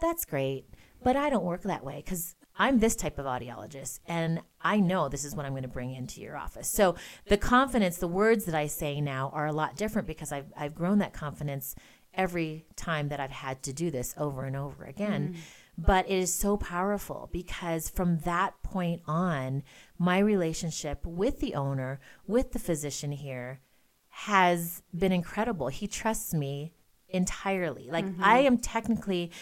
that's great, but I don't work that way because I'm this type of audiologist and I know this is what I'm going to bring into your office. So the confidence, the words that I say now are a lot different because I've, I've grown that confidence every time that I've had to do this over and over again. Mm. But it is so powerful because from that point on, my relationship with the owner, with the physician here, has been incredible. He trusts me entirely. Like mm-hmm. I am technically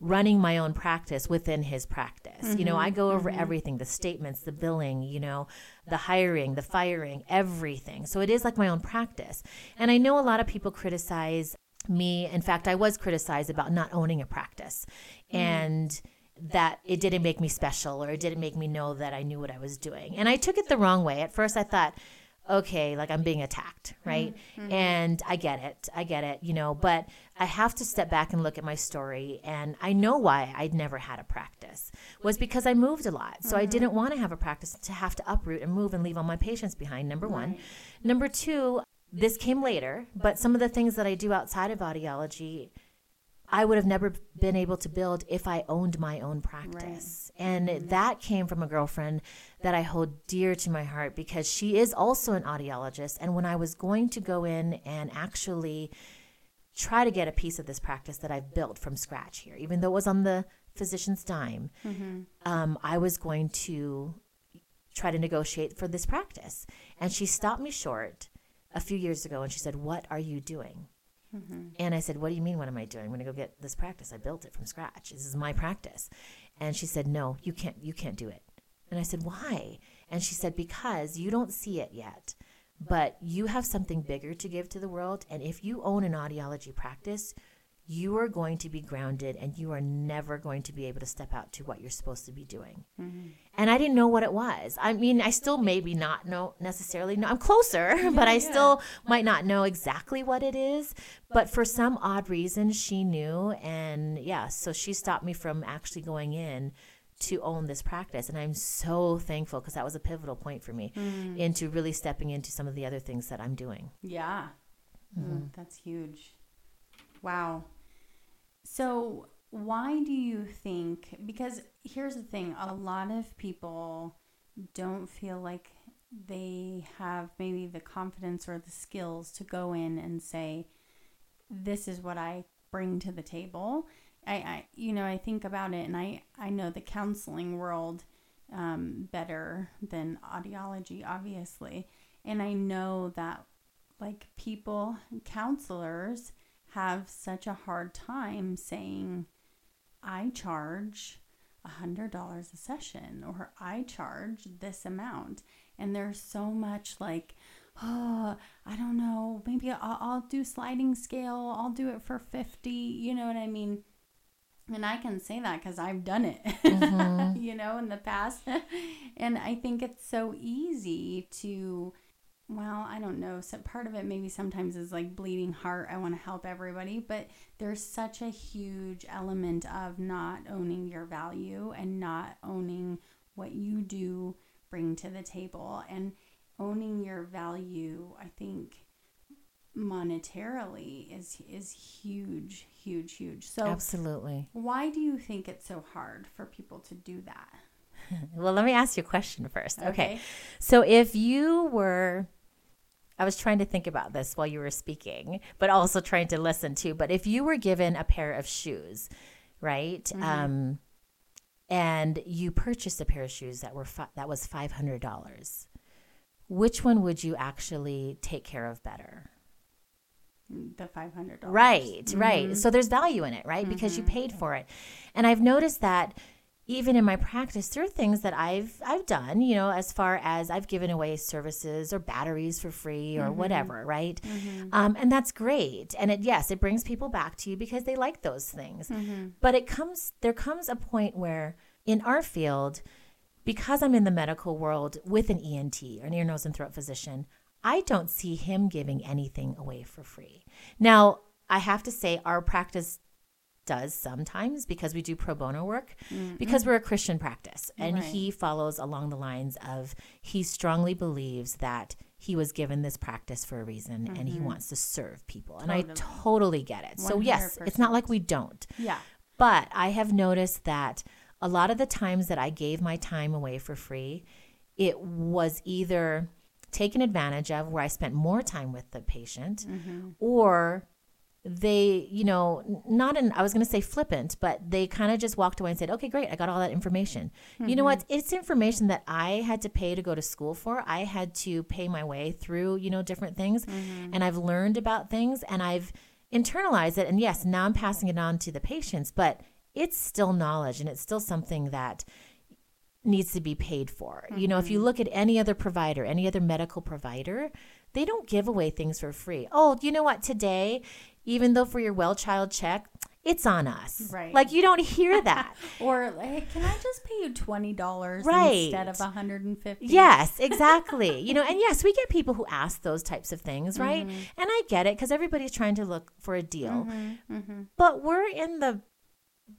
running my own practice within his practice. You know, I go over mm-hmm. everything, the statements, the billing, you know, the hiring, the firing, everything. So it is like my own practice. And I know a lot of people criticize me. In fact, I was criticized about not owning a practice. Mm-hmm. And that it didn't make me special or it didn't make me know that I knew what I was doing. And I took it the wrong way. At first, I thought, okay, like I'm being attacked, right? Mm-hmm. mm-hmm. And I get it. I get it, you know, but I have to step back and look at my story. And I know why I'd never had a practice was because I moved a lot. So mm-hmm. I didn't want to have a practice to have to uproot and move and leave all my patients behind, number right. one. Number two, this came later, but some of the things that I do outside of audiology I would have never been able to build if I owned my own practice. Right. And mm-hmm. that came from a girlfriend that I hold dear to my heart because she is also an audiologist. And when I was going to go in and actually try to get a piece of this practice that I've built from scratch here, even though it was on the physician's dime, mm-hmm. um, I was going to try to negotiate for this practice. And she stopped me short a few years ago and she said, What are you doing? Mm-hmm. And I said, What do you mean? What am I doing? I'm going to go get this practice. I built it from scratch. This is my practice. And she said, No, you can't. You can't do it. And I said, Why? And she said, Because you don't see it yet, but you have something bigger to give to the world. And if you own an audiology practice, you are going to be grounded and you are never going to be able to step out to what you're supposed to be doing. Mm-hmm. And I didn't know what it was. I mean, I still maybe not know necessarily know. I'm closer, yeah, but I yeah. still might not know exactly what it is. But for some odd reason, she knew. And yeah, so she stopped me from actually going in to own this practice. And I'm so thankful because that was a pivotal point for me mm. into really stepping into some of the other things that I'm doing. Yeah. Mm-hmm. Mm, that's huge. Wow. So, why do you think? Because here's the thing a lot of people don't feel like they have maybe the confidence or the skills to go in and say, This is what I bring to the table. I, I you know, I think about it and I, I know the counseling world um, better than audiology, obviously. And I know that, like, people, counselors, have such a hard time saying, I charge a $100 a session or I charge this amount. And there's so much like, oh, I don't know, maybe I'll, I'll do sliding scale, I'll do it for 50, you know what I mean? And I can say that because I've done it, mm-hmm. you know, in the past. and I think it's so easy to well, I don't know. So part of it maybe sometimes is like bleeding heart. I want to help everybody, but there's such a huge element of not owning your value and not owning what you do bring to the table and owning your value. I think monetarily is is huge, huge, huge. So Absolutely. Why do you think it's so hard for people to do that? well, let me ask you a question first. Okay. okay. So if you were I was trying to think about this while you were speaking, but also trying to listen too. But if you were given a pair of shoes, right? Mm-hmm. Um, and you purchased a pair of shoes that were fi- that was five hundred dollars, which one would you actually take care of better? The five hundred dollars. Right, mm-hmm. right. So there's value in it, right? Mm-hmm. Because you paid for it, and I've noticed that even in my practice, there are things that I've I've done, you know, as far as I've given away services or batteries for free or mm-hmm. whatever, right? Mm-hmm. Um, and that's great. And it yes, it brings people back to you because they like those things. Mm-hmm. But it comes there comes a point where in our field, because I'm in the medical world with an ENT, an ear, nose, and throat physician, I don't see him giving anything away for free. Now, I have to say, our practice does sometimes because we do pro bono work mm-hmm. because we're a Christian practice and right. he follows along the lines of he strongly believes that he was given this practice for a reason mm-hmm. and he mm-hmm. wants to serve people totally. and I totally get it. 100%. So yes, it's not like we don't. Yeah. But I have noticed that a lot of the times that I gave my time away for free, it was either taken advantage of where I spent more time with the patient mm-hmm. or they, you know, not in, I was going to say flippant, but they kind of just walked away and said, okay, great, I got all that information. Mm-hmm. You know what? Mm-hmm. It's information that I had to pay to go to school for. I had to pay my way through, you know, different things. Mm-hmm. And I've learned about things and I've internalized it. And yes, now I'm passing it on to the patients, but it's still knowledge and it's still something that needs to be paid for. Mm-hmm. You know, if you mm-hmm. look at any other provider, any other medical provider, they don't give away things for free. Oh, you know what? Today, even though for your well child check, it's on us. Right. Like you don't hear that. or hey, can I just pay you twenty dollars Right. instead of hundred and fifty? Yes, exactly. you know, and yes, we get people who ask those types of things, right? Mm-hmm. And I get it because everybody's trying to look for a deal. Mm-hmm. But we're in the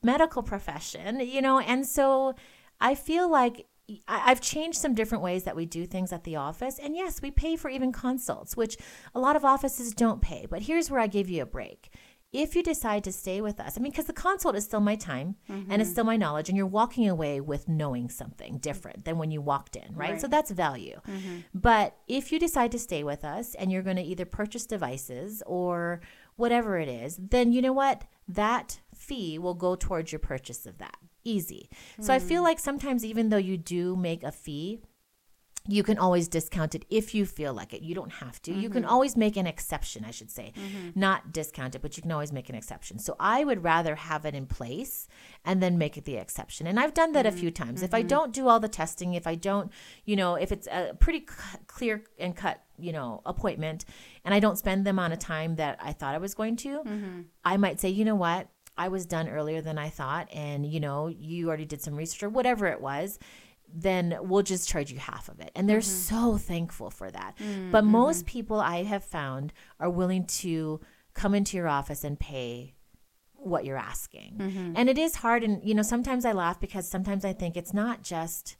medical profession, you know, and so I feel like I've changed some different ways that we do things at the office. And yes, we pay for even consults, which a lot of offices don't pay. But here's where I give you a break. If you decide to stay with us, I mean, because the consult is still my time and Mm-hmm. it's still my knowledge, and you're walking away with knowing something different than when you walked in, right? Right. So that's value. But if you decide to stay with us and you're going to either purchase devices or whatever it is, then you know what? That fee will go towards your purchase of that. Easy. So I feel hmm. like sometimes, even though you do make a fee, you can always discount it if you feel like it. You don't have to. You can mm-hmm. always make an exception, I should say. Mm-hmm. Not discount it, but you can always make an exception. So I would rather have it in place and then make it the exception. And I've done that a few mm-hmm. times. If I don't do all the testing, if I don't, you know, if it's a pretty c- clear and cut, you know, appointment and I don't spend them on a time that I thought I was going to, I might say, you know what? I was done earlier than I thought and you know, you already did some research or whatever it was then we'll just charge you half of it. And they're mm-hmm. so thankful for that. Mm, but most mm-hmm. people I have found are willing to come into your office and pay what you're asking. Mm-hmm. And it is hard. And, you know, sometimes I laugh because sometimes I think it's not just,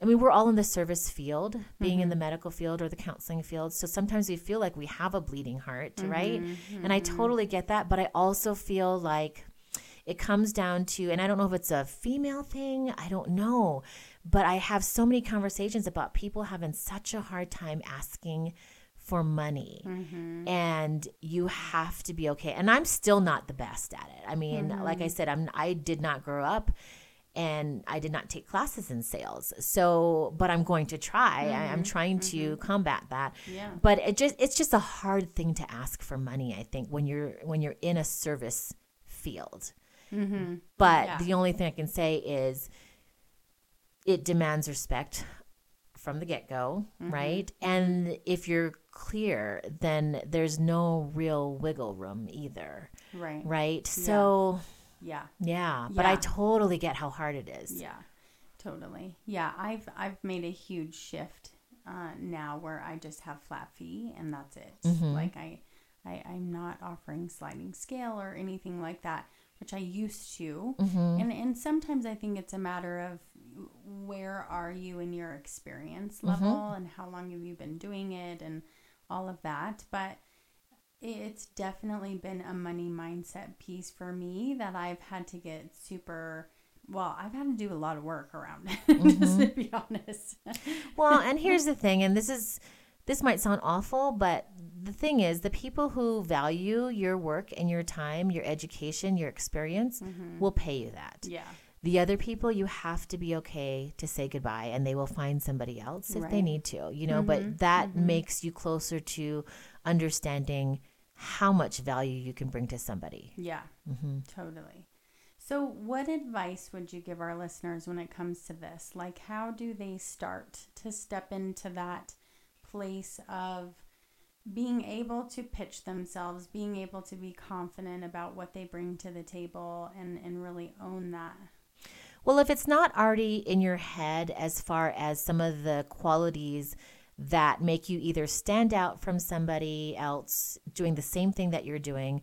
I mean, we're all in the service field, being in the mm-hmm. medical field or the counseling field. So sometimes we feel like we have a bleeding heart, mm-hmm, right? Mm-hmm, and I totally get that. But I also feel like, it comes down to, and I don't know if it's a female thing, I don't know, but I have so many conversations about people having such a hard time asking for money. And you have to be okay. And I'm still not the best at it. I mean, like I said, I'm I did not grow up and I did not take classes in sales. So, but I'm going to try. I, I'm mm-hmm. trying to mm-hmm. combat that. Yeah. But it just it's just a hard thing to ask for money, I think, when you're when you're in a service field. Hmm. But Yeah. the only thing I can say is it demands respect from the get go, mm-hmm. right? And if you're clear, then there's no real wiggle room either, Right. right? So, Yeah. yeah, but I totally get how hard it is. Yeah. Totally. Yeah. I've I've made a huge shift uh, now where I just have flat fee and that's it. Mm-hmm. Like I, I I'm not offering sliding scale or anything like that, which I used to. Mm-hmm. And and sometimes I think it's a matter of where are you in your experience Mm-hmm. level and how long have you been doing it and all of that. But it's definitely been a money mindset piece for me that I've had to get super well, I've had to do a lot of work around it, just to mm-hmm. be honest. Well, and here's the thing, and this is this might sound awful, but the thing is, the people who value your work and your time, your education, your experience mm-hmm. will pay you that. yeah. The other people, you have to be okay to say goodbye, and they will find somebody else if they need to, you know. But mm-hmm. that makes you closer to understanding how much value you can bring to somebody. Yeah. Mm-hmm. Totally. So, what advice would you give our listeners when it comes to this? Like, how do they start to step into that place of being able to pitch themselves, being able to be confident about what they bring to the table, and, and really own that? Well, if it's not already in your head as far as some of the qualities that make you either stand out from somebody else doing the same thing that you're doing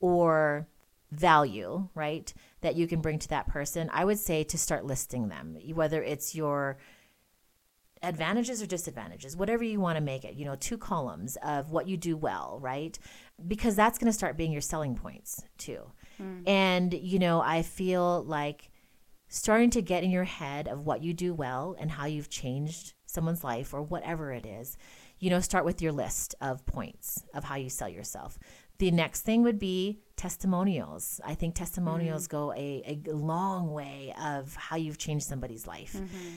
or value, right, that you can bring to that person, I would say to start listing them, whether it's your advantages or disadvantages, whatever you want to make it, you know, two columns of what you do well, right? Because that's going to start being your selling points too. Mm. And, you know, I feel like starting to get in your head of what you do well and how you've changed someone's life or whatever it is, you know, start with your list of points of how you sell yourself. The next thing would be testimonials. I think testimonials mm. go a, a long way of how you've changed somebody's life mm-hmm.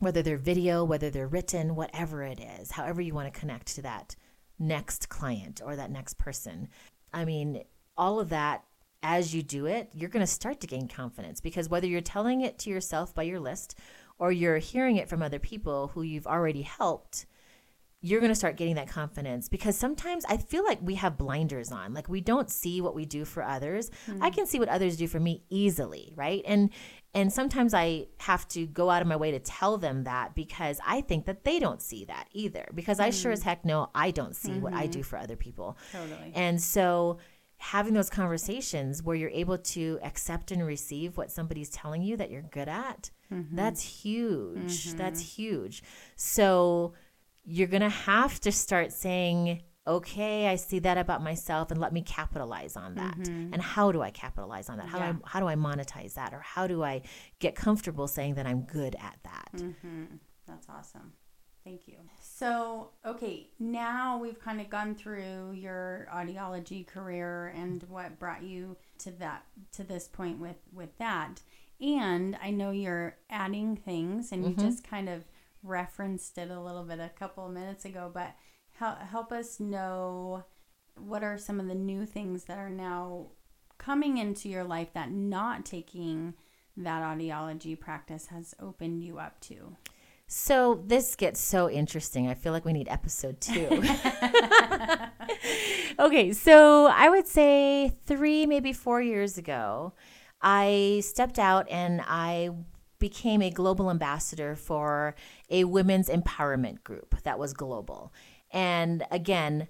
whether they're video, whether they're written, whatever it is, however you want to connect to that next client or that next person. I mean, all of that, as you do it, you're going to start to gain confidence because whether you're telling it to yourself by your list or you're hearing it from other people who you've already helped, you're going to start getting that confidence because sometimes I feel like we have blinders on. Like we don't see what we do for others. Mm-hmm. I can see what others do for me easily, right? And and sometimes I have to go out of my way to tell them that because I think that they don't see that either. Because mm-hmm. I sure as mm-hmm. heck know I don't see mm-hmm. what I do mm-hmm. for other people. Totally. And so having those conversations where you're able to accept and receive what somebody's telling you that you're good at, mm-hmm. that's huge. That's huge. So you're going to have to start saying, okay, I see that about myself and let me capitalize on that. Mm-hmm. And how do I capitalize on that? How, yeah. do I, how do I monetize that? Or how do I get comfortable saying that I'm good at that? Mm-hmm. That's awesome. Thank you. So, okay, now we've kind of gone through your audiology career and what brought you to that to this point with with that. And I know you're adding things and mm-hmm. you just kind of referenced it a little bit a couple of minutes ago, but help, help us know what are some of the new things that are now coming into your life that not taking that audiology practice has opened you up to? So this gets so interesting. I feel like we need episode two. okay, so I would say three, maybe four years ago, I stepped out and I became a global ambassador for a women's empowerment group that was global. And again,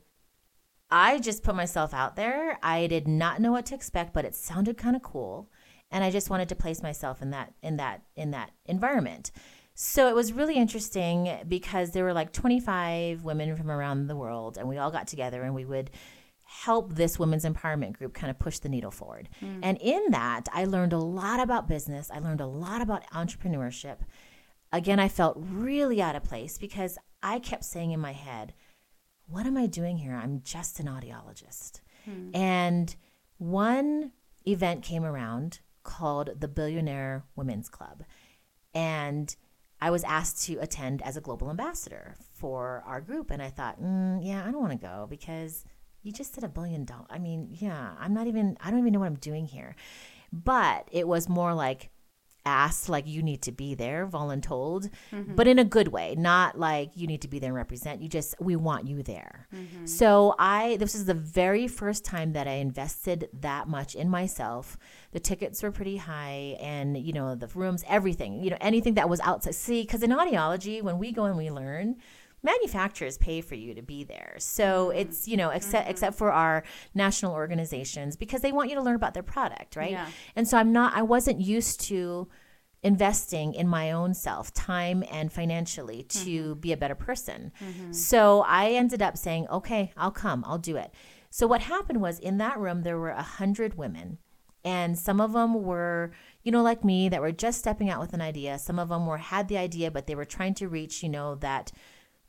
I just put myself out there. I did not know what to expect, but it sounded kind of cool, and I just wanted to place myself in that in that in that environment. So it was really interesting because there were like 25 women from around the world and we all got together and we would help this women's empowerment group kind of push the needle forward. Mm. And in that, I learned a lot about business. I learned a lot about entrepreneurship. Again, I felt really out of place because I kept saying in my head, What am I doing here? I'm just an audiologist. Mm. And one event came around called the Billionaire Women's Club. And I was asked to attend as a global ambassador for our group. And I thought, mm, yeah, I don't want to go because you just did a billion dollars. I mean, yeah, I'm not even, I don't even know what I'm doing here. But it was more like asked, like you need to be there, voluntold, mm-hmm. but in a good way, not like you need to be there and represent. You just, we want you there. Mm-hmm. So I, this is the very first time that I invested that much in myself. The tickets were pretty high and, you know, the rooms, everything, you know, anything that was outside. See, because in audiology, when we go and we learn, manufacturers pay for you to be there. So mm-hmm. it's, you know, except mm-hmm. except for our national organizations because they want you to learn about their product, right? Yeah. And so I'm not I wasn't used to investing in my own self, time and financially to mm-hmm. be a better person. Mm-hmm. So I ended up saying, "Okay, I'll come. I'll do it." So what happened was in that room there were a hundred women, and some of them were, you know, like me that were just stepping out with an idea. Some of them were had the idea, but they were trying to reach, you know, that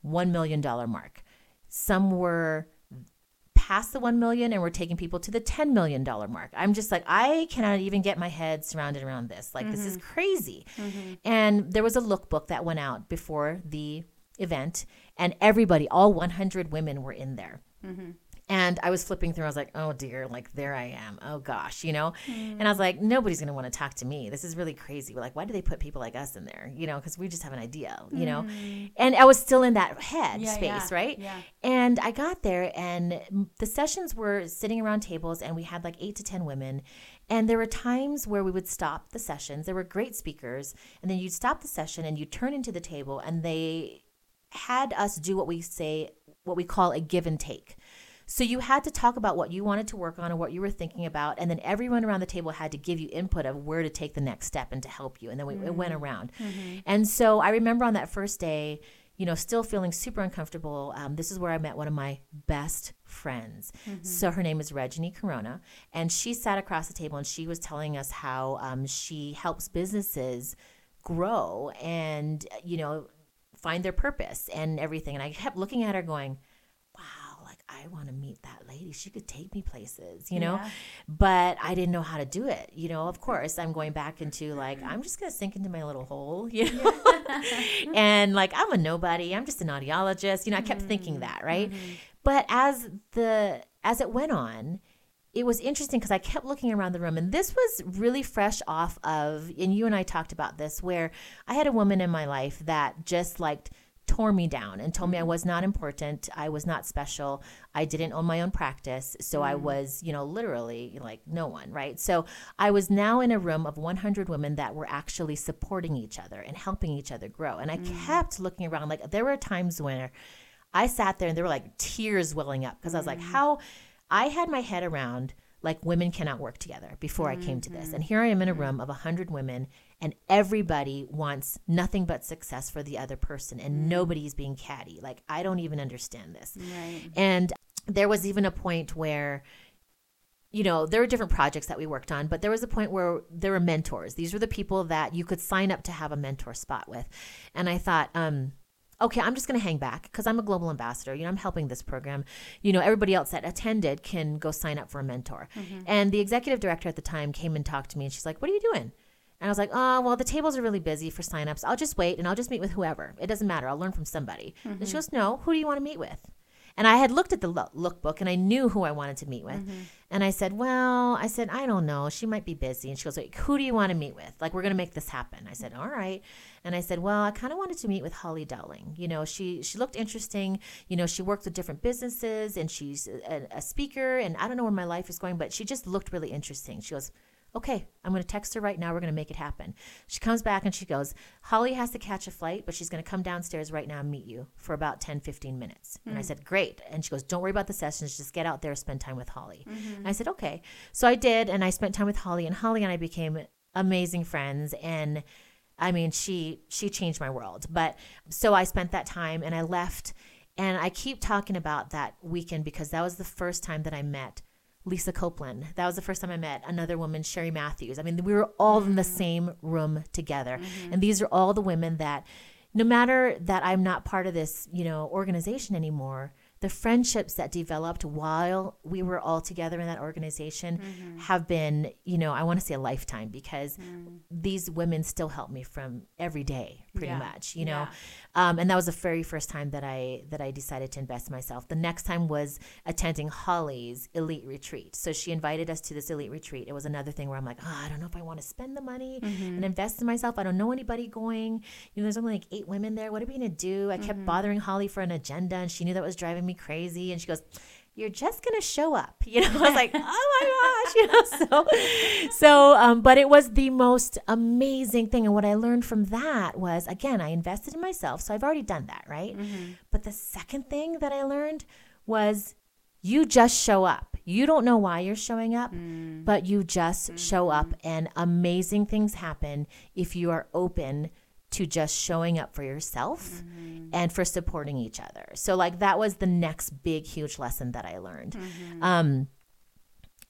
$1 million mark. Some were past the 1 million and we're taking people to the 10 million dollar mark. I'm just like I cannot even get my head surrounded around this. Like mm-hmm. this is mm-hmm. crazy. Mm-hmm. And there was a lookbook that went out before the event and everybody all 100 women were in there. Mm-hmm. And I was flipping through. I was like, oh dear, like there I am. Oh gosh, you know? Mm. And I was like, nobody's going to want to talk to me. This is really crazy. We're like, why do they put people like us in there? You know, because we just have an idea, you know? Mm. And I was still in that head yeah, space, yeah, right? Yeah. And I got there and the sessions were sitting around tables and we had like eight to 10 women. And there were times where we would stop the sessions. There were great speakers. And then you'd stop the session and you'd turn into the table and they had us do what we say, what we call a give and take. So you had to talk about what you wanted to work on and what you were thinking about, and then everyone around the table had to give you input of where to take the next step and to help you. And then we, mm-hmm. it went around. Mm-hmm. And so I remember on that first day, you know, still feeling super uncomfortable. Um, this is where I met one of my best friends. Mm-hmm. So her name is Reggie Corona, and she sat across the table and she was telling us how um, she helps businesses grow and you know find their purpose and everything. And I kept looking at her, going, I want to meet that lady. She could take me places, you know? Yeah. But I didn't know how to do it. You know, of course, I'm going back into like, I'm just going to sink into my little hole, you know? and like, I'm a nobody. I'm just an audiologist. You know, I kept mm-hmm. thinking that, right? Mm-hmm. But as the, as it went on, it was interesting because I kept looking around the room, and this was really fresh off of, and you and I talked about this, where I had a woman in my life that just liked tore me down and told me I mm-hmm. was not important. I was not special. I didn't own my own practice. So I mm. was, you know, literally like no one, right? So I was now in a room of 100 women that were actually supporting each other and helping each other grow. And I mm. kept looking around. Like there were times when I sat there and there were like tears welling up because I was like, mm. how I had my head around like women cannot work together before I came to this. Mm-hmm. And here I am in a room of 100 women and everybody wants nothing but success for the other person and nobody's being catty. Like I don't even understand this. Right. And there was even a point where you know, there were different projects that we worked on, but there was a point where there were mentors. These were the people that you could sign up to have a mentor spot with. And I thought, um, okay, I'm just going to hang back because I'm a global ambassador. You know, I'm helping this program. You know, everybody else that attended can go sign up for a mentor. And the executive director at the time came and talked to me and she's like, What are you doing? And I was like, oh, well, the tables are really busy for signups. I'll just wait and I'll just meet with whoever. It doesn't matter. I'll learn from somebody. And she mm-hmm. goes, no, who do you want to meet with? And I had looked at the lo- lookbook and I knew who I wanted to meet with. Mm-hmm. And I said, well, I said, I don't know. She might be busy. And she goes, like, who do you want to meet with? Like, we're going to make this happen. I said, all right. And I said, well, I kind of wanted to meet with Holly Dowling. You know, she, she looked interesting. You know, she worked with different businesses and she's a, a speaker. And I don't know where my life is going, but she just looked really interesting. She goes, okay, I'm going to text her right now. We're going to make it happen. She comes back and she goes, Holly has to catch a flight, but she's going to come downstairs right now and meet you for about 10, 15 minutes. And I mm. said, great. And she goes, don't worry about the sessions. Just get out there, spend time with Holly. And I said, okay. So I did. And I spent time with Holly and Holly and I became amazing friends. And I mean, she, she changed my world. But so I spent that time and I left and I keep talking about that weekend because that was the first time that I met Lisa Copeland. That was the first time I met another woman, Sherry Matthews. I mean, we were all in the mm. same room together. Mm-hmm. And these are all the women that, no matter that I'm not part of this, you know, organization anymore, the friendships that developed while we were all together in that organization mm-hmm. have been, you know, I want to say a lifetime because mm. these women still help me from every day, pretty Yeah. much, you know. Um, and that was the very first time that I that I decided to invest myself. The next time was attending Holly's elite retreat. So she invited us to this elite retreat. It was another thing where I'm like, oh, I don't know if I want to spend the money mm-hmm. and invest in myself. I don't know anybody going. You know, there's only like eight women there. What are we gonna do? I kept mm-hmm. bothering Holly for an agenda, and she knew that was driving me crazy. And she goes. You're just gonna show up, you know. I was like, oh my gosh, you know. So, so, um, but it was the most amazing thing, and what I learned from that was, again, I invested in myself, so I've already done that, right? Mm-hmm. But the second thing that I learned was you just show up. You don't know why you're showing up, mm. but you just show up, mm-hmm. and amazing things happen if you are open to just showing up for yourself and for supporting each other. So, like, that was the next big, huge lesson that I learned. Um,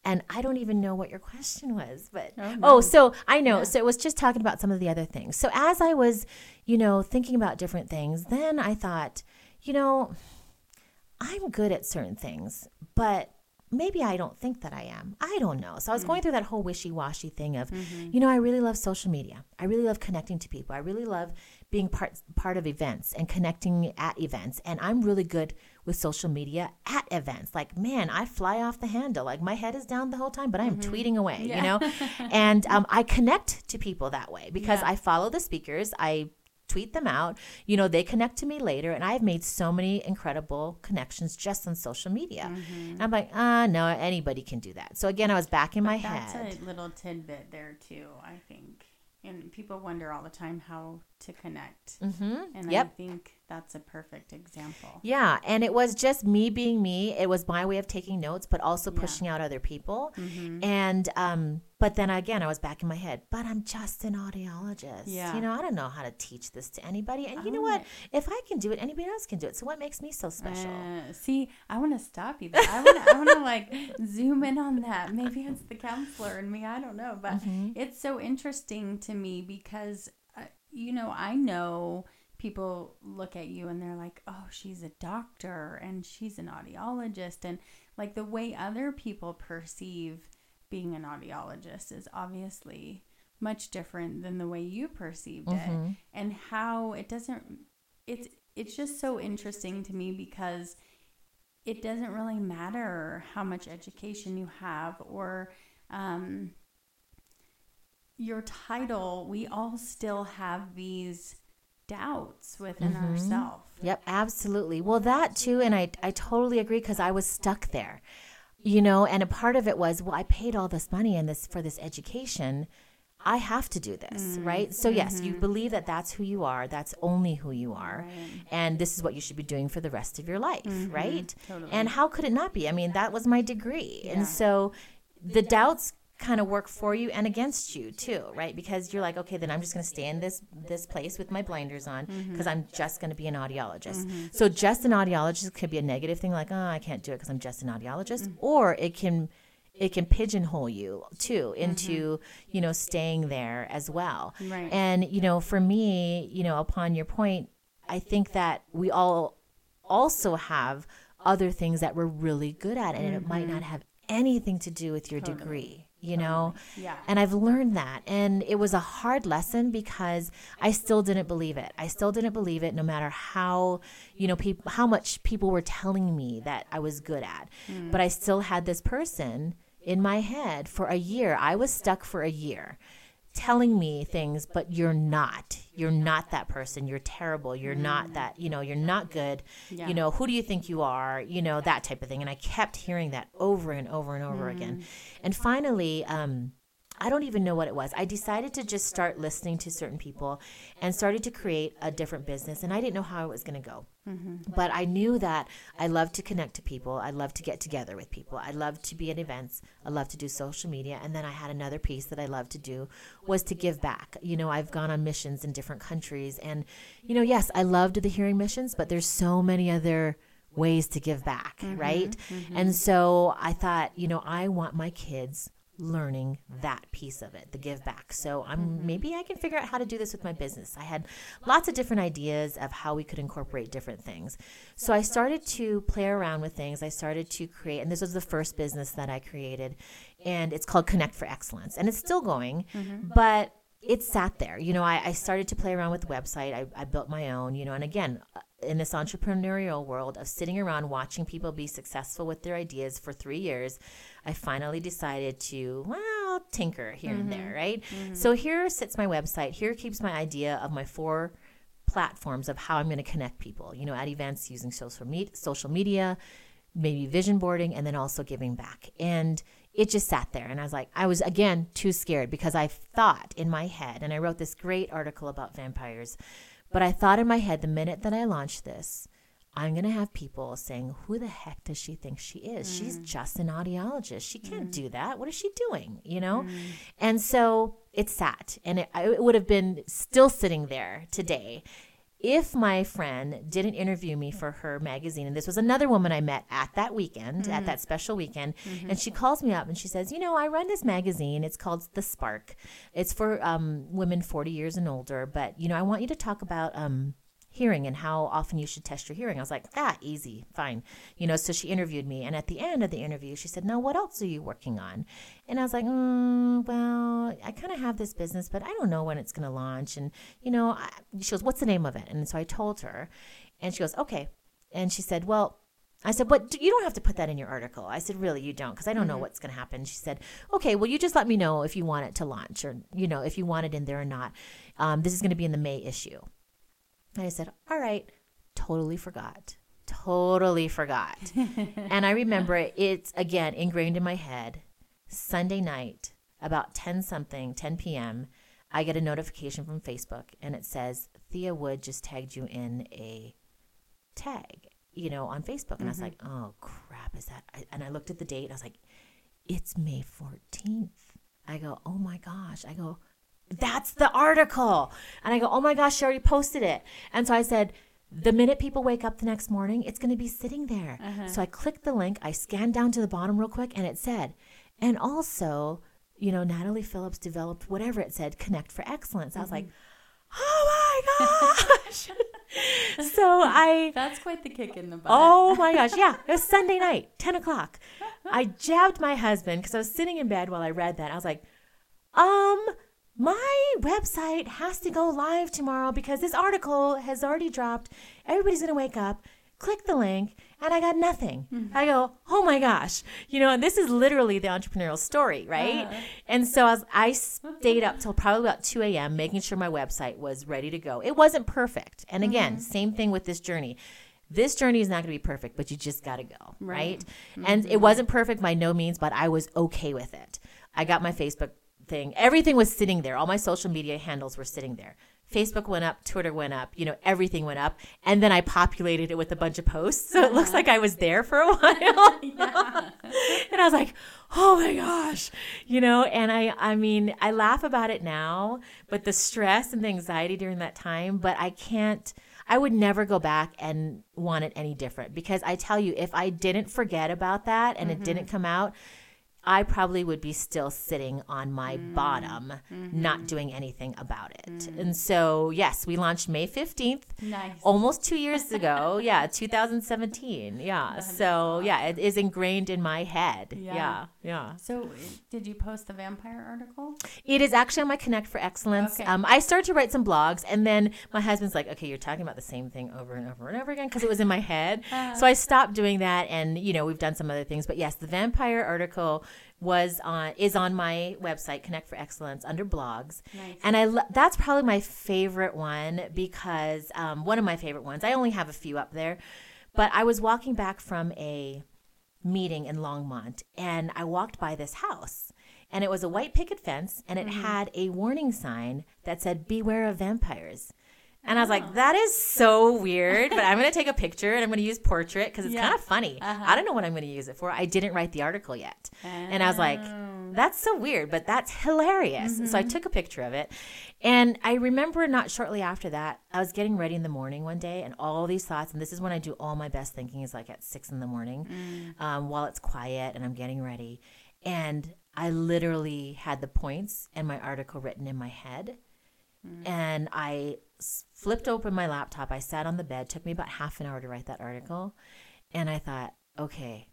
and I don't even know what your question was, but Oh, oh, so I know. So it was just talking about some of the other things. So as I was, you know, thinking about different things, then I thought, you know, I'm good at certain things, but maybe I don't think that I am. I don't know. So I was going hmm. through that whole wishy washy thing of, mm-hmm. you know, I really love social media. I really love connecting to people. I really love being part part of events and connecting at events. And I'm really good with social media at events. Like, man, I fly off the handle. Like my head is down the whole time, but I'm mm-hmm. tweeting away, you know? and um, I connect to people that way because Yeah. I follow the speakers. I tweet them out. You know, they connect to me later, and I've made so many incredible connections just on social media. Mm-hmm. And I'm like, ah, no, anybody can do that. So again, I was back in my That's head. That's a little tidbit there too, I think. And people wonder all the time how to connect. hmm And I think that's a perfect example. Yeah, and it was just me being me. It was my way of taking notes, but also Yeah. Mm-hmm. pushing out other people. And um, but then again, I was back in my head. But I'm just an audiologist. Yeah. you know, I don't know how to teach this to anybody. And you know Oh, what? If I can do it, anybody else can do it. So what makes me so special? Uh, see, I want to stop you there. I want to, I want to like zoom in on that. Maybe it's the counselor in me. I don't know, but Mm-hmm. it's so interesting to me because, uh, you know, I know people look at you and they're like, "Oh, she's a doctor and she's an audiologist," and like the way other people perceive being an audiologist is obviously much different than the way you perceived it. And how it doesn't it's it's just so interesting to me because it doesn't really matter how much education you have or um, your title. We all still have these doubts within mm-hmm. ourselves. Yep, absolutely. Well, that too, and I, I totally agree because I was stuck there, you know, and a part of it was, well, I paid all this money and this for this education. I have to do this, mm-hmm. right? So, yes, mm-hmm. you believe that that's who you are, that's only who you are, right. and this is what you should be doing for the rest of your life, mm-hmm. right? Totally. And how could it not be? I mean, that was my degree. Yeah. And so the doubts kind of work for you and against you too, right? Because you're like, okay, then I'm just going to stay in this this place with my blinders on because mm-hmm. I'm just going to be an audiologist. Mm-hmm. So just an audiologist could be a negative thing, like, oh, I can't do it because I'm just an audiologist, mm-hmm. or it can it can pigeonhole you too into mm-hmm. you know staying there as well. Right. And you know, for me, you know, upon your point, I think that we all also have other things that we're really good at, and it might not mm-hmm. have anything to do with your totally. degree you know? Yeah. And i've learned that. And it was a hard lesson because i still didn't believe it. I still didn't believe it no matter how you know people how much people were telling me that i was good at. Mm. but i still had this person in my head for a year. I was stuck for a year telling me things, but you're not. You're not that person. You're terrible. You're mm. not that, you know, you're not good. Yeah. You know, who do you think you are? You know, that type of thing. And I kept hearing that over and over and over mm. again. And finally, um, I don't even know what it was. I decided to just start listening to certain people and started to create a different business. And I didn't know how it was going to go. Mm-hmm. But I knew that I love to connect to people. I love to get together with people. I love to be at events. I love to do social media. And then I had another piece that I love to do was to give back. You know, I've gone on missions in different countries. And, you know, yes, I loved the hearing missions, but there's so many other ways to give back, mm-hmm, right? Mm-hmm. And so I thought, you know, I want my kids learning that piece of it, the give back. So I'm mm-hmm. maybe I can figure out how to do this with my business. I had lots of different ideas of how we could incorporate different things. So I started to play around with things. I started to create, and this was the first business that I created, and it's called Connect4Excellence, and it's still going, mm-hmm. but it sat there. You know, I, I, started to play around with the website. I, I built my own, you know, and again, in this entrepreneurial world of sitting around watching people be successful with their ideas for three years, I finally decided to, well, tinker here mm-hmm. and there, right? Mm-hmm. So here sits my website. Here keeps my idea of my four platforms of how I'm going to connect people, you know, at events using social, me- social media, maybe vision boarding, and then also giving back. And it just sat there. And I was like, I was again too scared because I thought in my head, and I wrote this great article about vampires, but I thought in my head the minute that I launched this, I'm going to have people saying, Who the heck does she think she is? Mm. She's just an audiologist. She can't mm. do that. What is she doing? You know? Mm. And so it sat, and it, it would have been still sitting there today if my friend didn't interview me for her magazine, and this was another woman I met at that weekend, mm-hmm. at that special weekend, mm-hmm. and she calls me up and she says, You know, I run this magazine. It's called The Spark. It's for um, women 40 years and older, but, you know, I want you to talk about. Um, hearing and how often you should test your hearing. I was like, ah, easy, fine. You know, so she interviewed me. And at the end of the interview, she said, now what else are you working on? And I was like, mm, well, I kind of have this business, but I don't know when it's going to launch. And, you know, I, she goes, what's the name of it? And so I told her. And she goes, okay. And she said, well, I said, but you don't have to put that in your article. I said, really, you don't, because I don't mm-hmm. know what's going to happen. She said, okay, well, you just let me know if you want it to launch or, you know, if you want it in there or not. Um, this is going to be in the May issue. And I said, All right, totally forgot. Totally forgot. and I remember it, it's again ingrained in my head. Sunday night, about 10 something, 10 p.m., I get a notification from Facebook and it says, Thea Wood just tagged you in a tag, you know, on Facebook. And mm-hmm. I was mm-hmm. like, oh crap, is that? And I looked at the date I was like, it's May 14th. I go, oh my gosh. I go, that's the article. And I go, oh my gosh, she already posted it. And so I said, the minute people wake up the next morning, it's going to be sitting there. Uh-huh. So I clicked the link, I scanned down to the bottom real quick, and it said, and also, you know, Natalie Phillips developed whatever it said, Connect4Excellence. I was like, mm-hmm. oh my gosh. so I. That's quite the kick in the butt. Oh my gosh. Yeah. It was Sunday night, 10 o'clock. I jabbed my husband because I was sitting in bed while I read that. I was like, um, my website has to go live tomorrow because this article has already dropped. Everybody's going to wake up. click the link, and I got nothing. Mm-hmm. I go, oh my gosh, you know, and this is literally the entrepreneurial story, right? Uh-huh. And so as I stayed up till probably about 2 a.m., making sure my website was ready to go. It wasn't perfect. And again, Mm-hmm. same thing with this journey. This journey is not going to be perfect, but you just got to go, right? Right. And Mm-hmm. it wasn't perfect by no means, but I was okay with it. I got my Facebook thing. Everything was sitting there. All my social media handles were sitting there. Facebook went up, Twitter went up, you know, everything went up. And then I populated it with a bunch of posts. So it looks uh-huh. like I was there for a while. and I was like, oh my gosh, you know, and I, I mean, I laugh about it now, but the stress and the anxiety during that time, but I can't, I would never go back and want it any different because I tell you, if I didn't forget about that and it didn't mm-hmm. come out, I probably would be still sitting on my bottom, not doing anything about it. And so, yes, we launched May 15th Nice. almost two years ago. yeah, 2017. Yeah. So, yeah, it is ingrained in my head. Yeah. Yeah. Yeah. So, did you post the vampire article? It is actually on my Connect4Excellence. Okay. Um, I started to write some blogs, and then my husband's like, okay, you're talking about the same thing over and over and over again because it was in my head. so I stopped doing that, and, you know, we've done some other things. But yes, the vampire article was on is on my website Connect4Excellence under blogs. Nice. and i lo- that's probably my favorite one because um, one of my favorite ones. I only have a few up there but i was walking back from a meeting in longmont and i walked by this house and it was a white picket fence and it had a warning sign that said beware of vampires and I was like, that is so weird, but I'm going to take a picture and I'm going to use portrait because it's Yeah. kind of funny. Uh-huh. I don't know what I'm going to use it for. I didn't write the article yet. And I was like, Oh. that's so weird, but that's hilarious. So I took a picture of it. And I remember not shortly after that, I was getting ready in the morning one day and all these thoughts, and this is when I do all my best thinking is like at six in the morning um, while it's quiet and I'm getting ready. And I literally had the points and my article written in my head. And I flipped open my laptop. I sat on the bed. Took me about half an hour to write that article. And I thought, okay.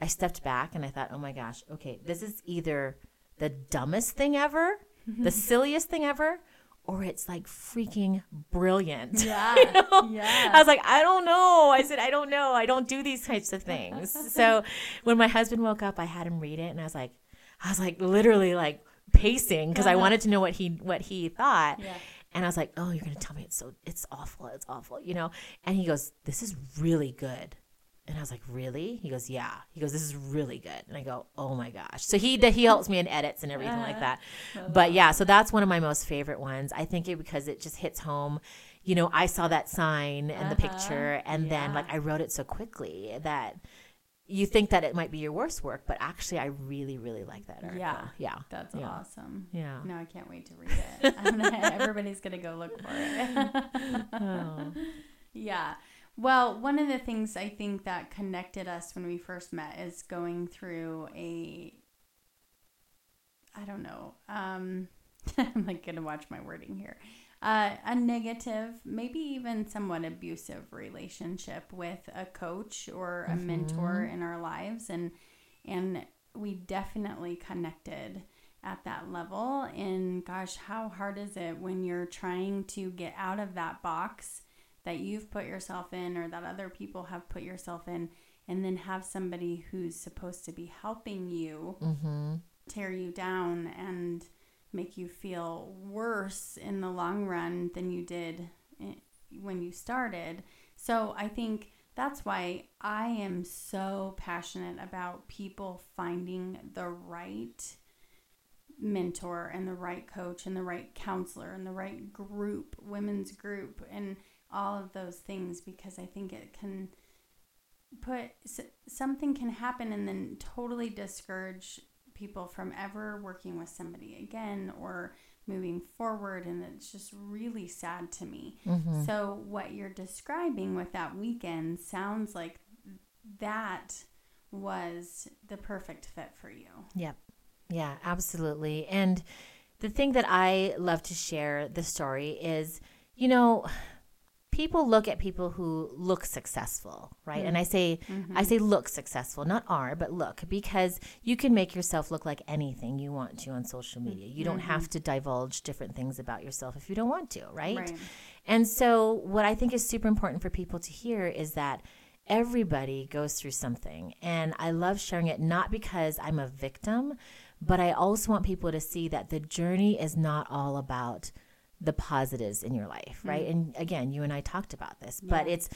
I stepped back and I thought, oh my gosh, okay, this is either the dumbest thing ever, the silliest thing ever, or it's like freaking brilliant. Yeah. You know? Yeah. I was like, I don't know. I said, I don't know. I don't do these types of things. so when my husband woke up, I had him read it and I was like, I was like literally like pacing because I uh-huh. wanted to know what he what he thought. Yeah. And I was like, "Oh, you're gonna tell me it's so it's awful, it's awful," you know? And he goes, "This is really good." And I was like, "Really?" He goes, "Yeah." He goes, "This is really good." And I go, "Oh my gosh!" So he he helps me in edits and everything like that. But yeah, so that's one of my most favorite ones. I think it because it just hits home. You know, I saw that sign and the picture, and then like I wrote it so quickly that you think that it might be your worst work, but actually, I really, really like that article. Yeah. yeah, That's yeah. awesome. Yeah. No, I can't wait to read it. Gonna, everybody's gonna go look for it. Oh. Yeah. Well, one of the things I think that connected us when we first met is going through a I don't know. Um I'm like going to watch my wording here. Uh, a negative, maybe even somewhat abusive relationship with a coach or a mentor in our lives. And and we definitely connected at that level. And gosh, how hard is it when you're trying to get out of that box that you've put yourself in or that other people have put yourself in and then have somebody who's supposed to be helping you tear you down? And make you feel worse in the long run than you did when you started. So I think that's why I am so passionate about people finding the right mentor and the right coach and the right counselor and the right group, women's group, and all of those things because I think it can put something can happen and then totally discourage people from ever working with somebody again or moving forward and it's just really sad to me. Mm-hmm. So what you're describing with that weekend sounds like that was the perfect fit for you. Yep. Yeah, absolutely. And the thing that I love to share the story is, you know, people look at people who look successful, right? And I mm-hmm. say I mm-hmm. say look successful, not are, but look because you can make yourself look like anything you want to on social mm-hmm. media. You don't have to divulge different things about yourself if you don't want to, right? Right. And so, what I think is super important for people to hear is that everybody goes through something. And I love sharing it not because I'm a victim, but I also want people to see that the journey is not all about the positives in your life, right? Mm-hmm. And again, you and I talked about this, yeah. but it's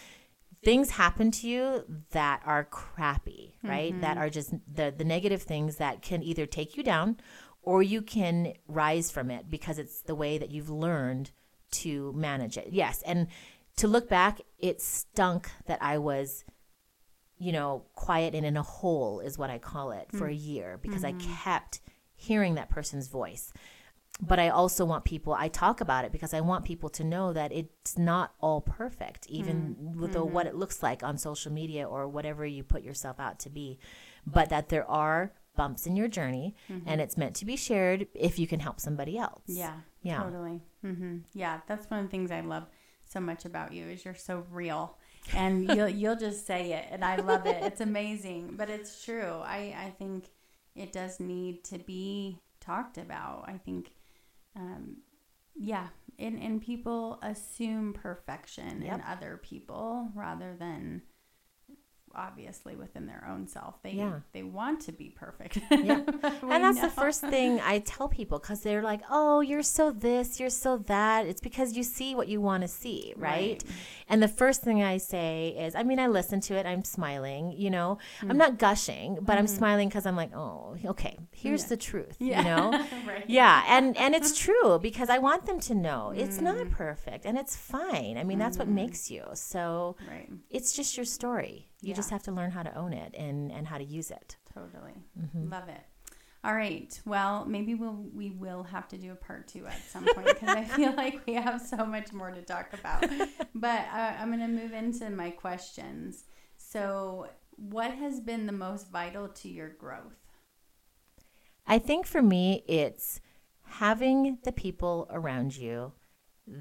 things happen to you that are crappy, right? Mm-hmm. That are just the the negative things that can either take you down or you can rise from it because it's the way that you've learned to manage it. Yes, and to look back, it stunk that I was you know, quiet and in a hole is what I call it for mm-hmm. a year because mm-hmm. I kept hearing that person's voice but I also want people, I talk about it because I want people to know that it's not all perfect, even mm-hmm. with the, what mm-hmm. it looks like on social media or whatever you put yourself out to be, but that there are bumps in your journey mm-hmm. and it's meant to be shared if you can help somebody else. Yeah. Yeah. Totally. Mm-hmm. Yeah. That's one of the things I love so much about you is you're so real and you'll, you'll just say it and I love it. It's amazing, but it's true. I, I think it does need to be talked about. I think um, yeah, and and people assume perfection yep. in other people rather than obviously within their own self. They yeah. they want to be perfect. yeah. and that's know. the first thing I tell people cuz they're like, "Oh, you're so this, you're so that." It's because you see what you want to see, right? right? And the first thing I say is, I mean, I listen to it, I'm smiling, you know. Mm-hmm. I'm not gushing, but mm-hmm. I'm smiling cuz I'm like, "Oh, okay, here's yeah. the truth," yeah. you know? right. Yeah, and and it's true because I want them to know mm-hmm. it's not mm. perfect and it's fine. I mean, that's what mm-hmm. makes you. So right. it's just your story you yeah. just have to learn how to own it and and how to use it. Totally. Mm-hmm. love it. All right. Well maybe we'll we will have to do a part two at some point because i feel like we have so much more to talk about. But uh, i'm going to move into my questions. So what has been the most vital to your growth? I think for me it's having the people around you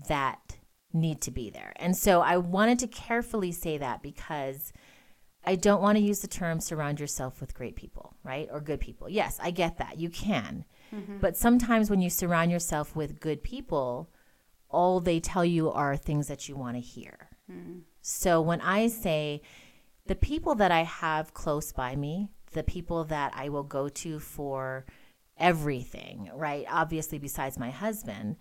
that need to be there. And so i wanted to carefully say that because I don't want to use the term surround yourself with great people, right? Or good people. Yes, I get that. You can. Mm-hmm. But sometimes when you surround yourself with good people, all they tell you are things that you want to hear. Mm-hmm. So when I say the people that I have close by me, the people that I will go to for everything, right? Obviously, besides my husband,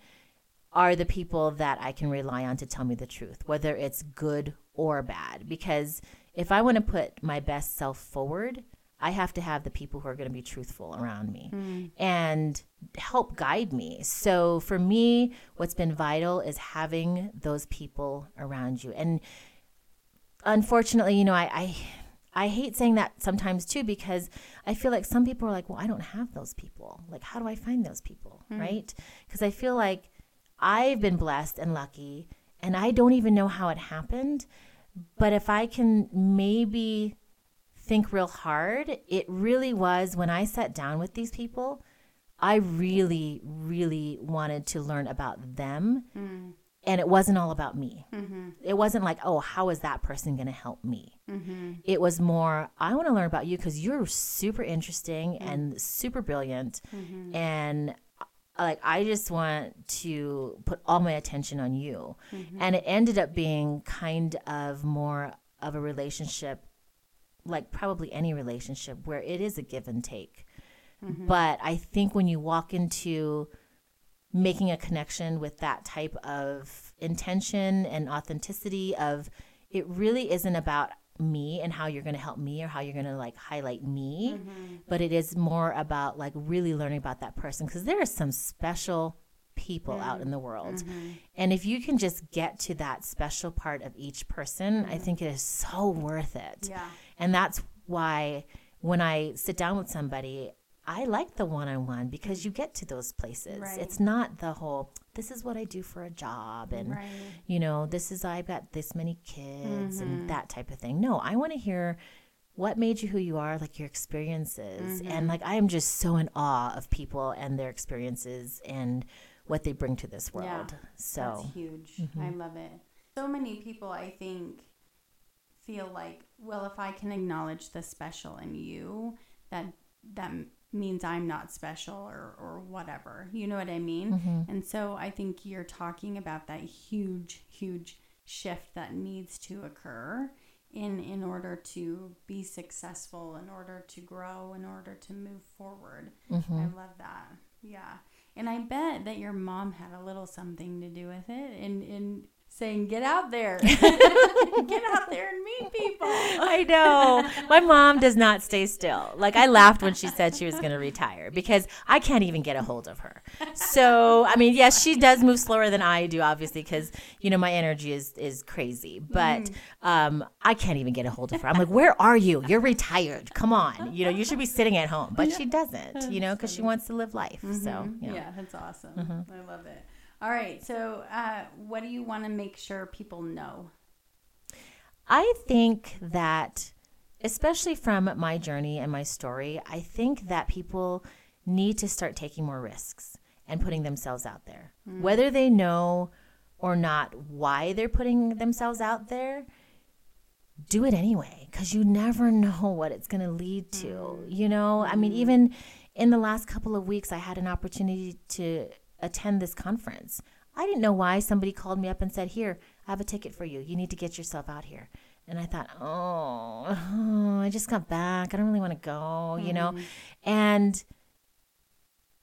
are the people that I can rely on to tell me the truth, whether it's good or bad. Because if I want to put my best self forward, I have to have the people who are going to be truthful around me mm. and help guide me. So for me, what's been vital is having those people around you. And unfortunately, you know, I, I I hate saying that sometimes too because I feel like some people are like, well, I don't have those people. Like, how do I find those people? Mm. Right? Because I feel like I've been blessed and lucky and I don't even know how it happened. But if I can maybe think real hard, it really was when I sat down with these people, I really, really wanted to learn about them. Mm. And it wasn't all about me. Mm-hmm. It wasn't like, oh, how is that person going to help me? Mm-hmm. It was more, I want to learn about you because you're super interesting mm-hmm. and super brilliant. Mm-hmm. And like I just want to put all my attention on you. Mm-hmm. And it ended up being kind of more of a relationship like probably any relationship where it is a give and take. Mm-hmm. But I think when you walk into making a connection with that type of intention and authenticity of it really isn't about me and how you're going to help me or how you're going to like highlight me mm-hmm. but it is more about like really learning about that person because there are some special people mm-hmm. out in the world mm-hmm. and if you can just get to that special part of each person i mm-hmm. think it is so worth it yeah and that's why when i sit down with somebody I like the one on one because you get to those places. Right. It's not the whole, this is what I do for a job and, right. you know, this is, I've got this many kids mm-hmm. and that type of thing. No, I want to hear what made you who you are, like your experiences. Mm-hmm. And like, I am just so in awe of people and their experiences and what they bring to this world. Yeah, so that's huge. Mm-hmm. I love it. So many people, I think, feel like, well, if I can acknowledge the special in you, that that means I'm not special or, or whatever. You know what I mean? Mm-hmm. And so I think you're talking about that huge, huge shift that needs to occur in in order to be successful, in order to grow, in order to move forward. Mm-hmm. I love that. Yeah. And I bet that your mom had a little something to do with it in in saying get out there. get out there and meet people. I know. My mom does not stay still. Like I laughed when she said she was going to retire because I can't even get a hold of her. So, I mean, yes, she does move slower than I do obviously cuz you know my energy is is crazy. But mm. um I can't even get a hold of her. I'm like, "Where are you? You're retired. Come on. You know, you should be sitting at home." But she doesn't, you know, cuz she wants to live life. So, mm-hmm. yeah. Yeah, that's awesome. Mm-hmm. I love it. All right. So, uh, what do you want to make sure people know? I think that, especially from my journey and my story, I think that people need to start taking more risks and putting themselves out there. Mm. Whether they know or not why they're putting themselves out there, do it anyway because you never know what it's going to lead to. Mm-hmm. You know, I mean, mm-hmm. even in the last couple of weeks, I had an opportunity to attend this conference. I didn't know why somebody called me up and said, Here, I have a ticket for you. You need to get yourself out here. And I thought, Oh, I just got back. I don't really want to go, you know? Mm-hmm. And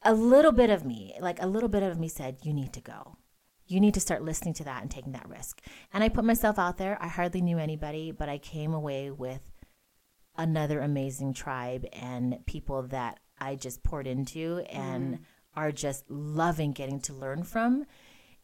a little bit of me, like a little bit of me said, You need to go. You need to start listening to that and taking that risk. And I put myself out there. I hardly knew anybody, but I came away with another amazing tribe and people that I just poured into and mm-hmm. Are just loving getting to learn from.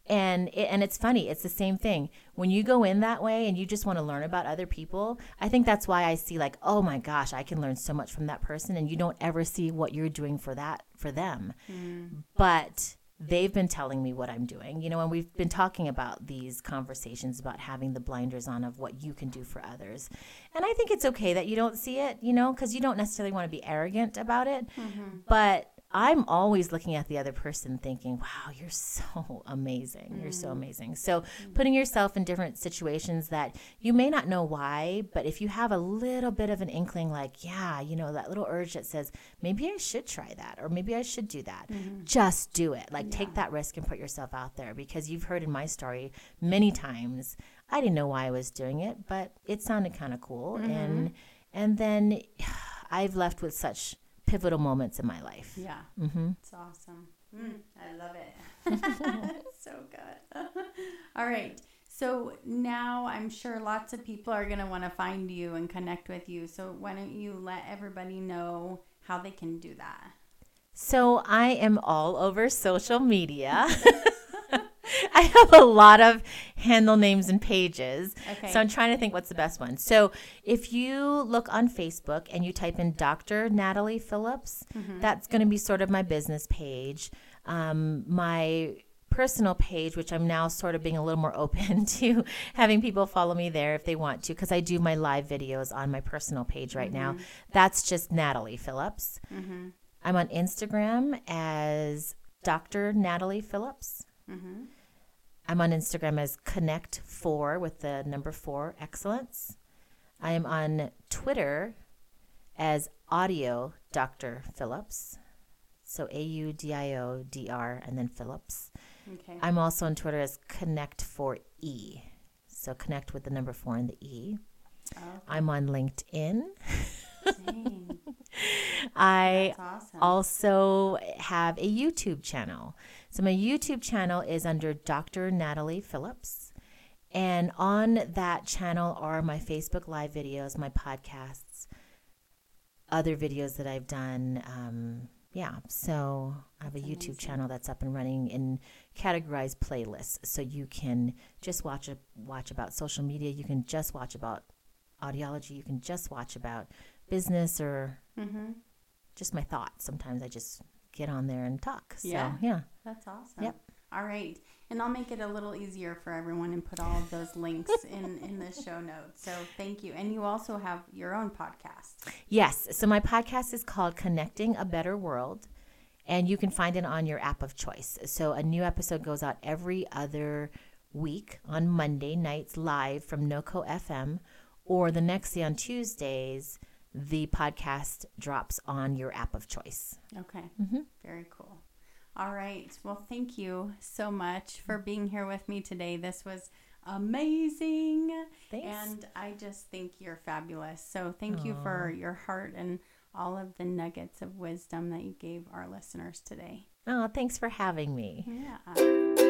And it, and it's funny, it's the same thing. When you go in that way and you just want to learn about other people, I think that's why I see like, oh my gosh, I can learn so much from that person and you don't ever see what you're doing for that for them. Mm. But they've been telling me what I'm doing, you know, and we've been talking about these conversations about having the blinders on of what you can do for others. And I think it's okay that you don't see it, you know, because you don't necessarily want to be arrogant about it. Mm-hmm. But I'm always looking at the other person thinking, wow, you're so amazing. You're so mm. amazing. So mm. putting yourself in different situations that you may not know why, but if you have a little bit of an inkling, like, yeah, you know, that little urge that says, maybe I should try that or maybe I should do that, mm-hmm. just do it. Like, take that risk and put yourself out there because you've heard in my story many times, I didn't know why I was doing it, but it sounded kind of cool. And, mm-hmm. and then I've left with such pivotal moments in my life. Yeah. Mm-hmm. It's awesome. Mm, I love it. so good. All right. So now I'm sure lots of people are going to want to find you and connect with you. So why don't you let everybody know how they can do that? So I am all over social media. I have a lot of handle names and pages. Okay. So I'm trying to think what's the best one. So if you look on Facebook and you type in Dr. Natalie Phillips, mm-hmm. that's going to be sort of my business page. Um, my personal page, which I'm now sort of being a little more open to having people follow me there if they want to, because I do my live videos on my personal page right now. Mm-hmm. That's just Natalie Phillips. Mm-hmm. I'm on Instagram as Dr. Natalie Phillips. I'm on Instagram as Connect4 with the number four excellence. I am on Twitter as Audio Dr. Phillips. So A U D I O D R and then Phillips. Okay. I'm also on Twitter as Connect4E. So connect with the number four and the E. Oh. I'm on LinkedIn. I awesome. also have a YouTube channel. So my YouTube channel is under Dr. Natalie Phillips. And on that channel are my Facebook Live videos, my podcasts, other videos that I've done. Um, yeah, so I have a YouTube channel that's up and running in categorized playlists, so you can just watch a, watch about social media. You can just watch about audiology. You can just watch about business or Mm-hmm. just my thoughts. Sometimes I just get on there and talk. So Yeah. yeah. That's awesome. Yep. All right. And I'll make it a little easier for everyone and put all of those links in, in the show notes. So thank you. And you also have your own podcast. Yes. So my podcast is called Connecting a Better World, and you can find it on your app of choice. So a new episode goes out every other week on Monday nights live from NoCo FM, or the next day on Tuesdays, the podcast drops on your app of choice. Okay. Mm-hmm. Very cool. All right. Well, thank you so much for being here with me today. This was amazing. Thanks. And I just think you're fabulous. So thank you for your heart and all of the nuggets of wisdom that you gave our listeners today. Oh, thanks for having me. Yeah.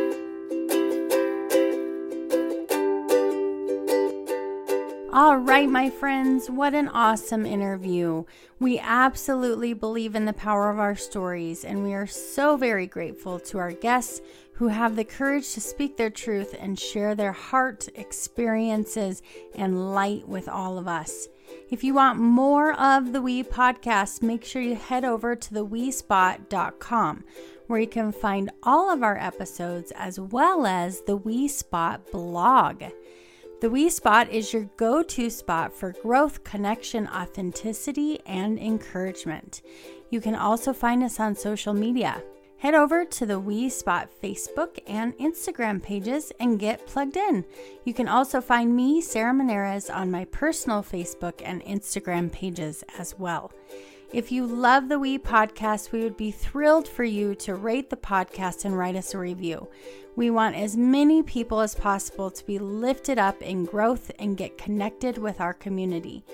All right, my friends, what an awesome interview. We absolutely believe in the power of our stories, and we are so very grateful to our guests who have the courage to speak their truth and share their heart, experiences, and light with all of us. If you want more of the We podcast, make sure you head over to theWeSpot.com where you can find all of our episodes as well as the We Spot blog. The We Spot is your go to spot for growth, connection, authenticity, and encouragement. You can also find us on social media. Head over to the We Spot Facebook and Instagram pages and get plugged in. You can also find me, Sarah Monares, on my personal Facebook and Instagram pages as well. If you love the We podcast, we would be thrilled for you to rate the podcast and write us a review. We want as many people as possible to be lifted up in growth and get connected with our community.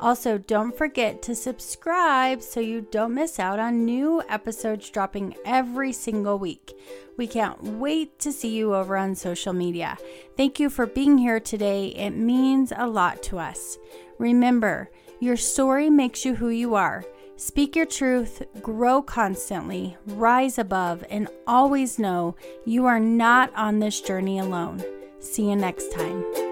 Also, don't forget to subscribe so you don't miss out on new episodes dropping every single week. We can't wait to see you over on social media. Thank you for being here today. It means a lot to us. Remember, your story makes you who you are. Speak your truth, grow constantly, rise above, and always know you are not on this journey alone. See you next time.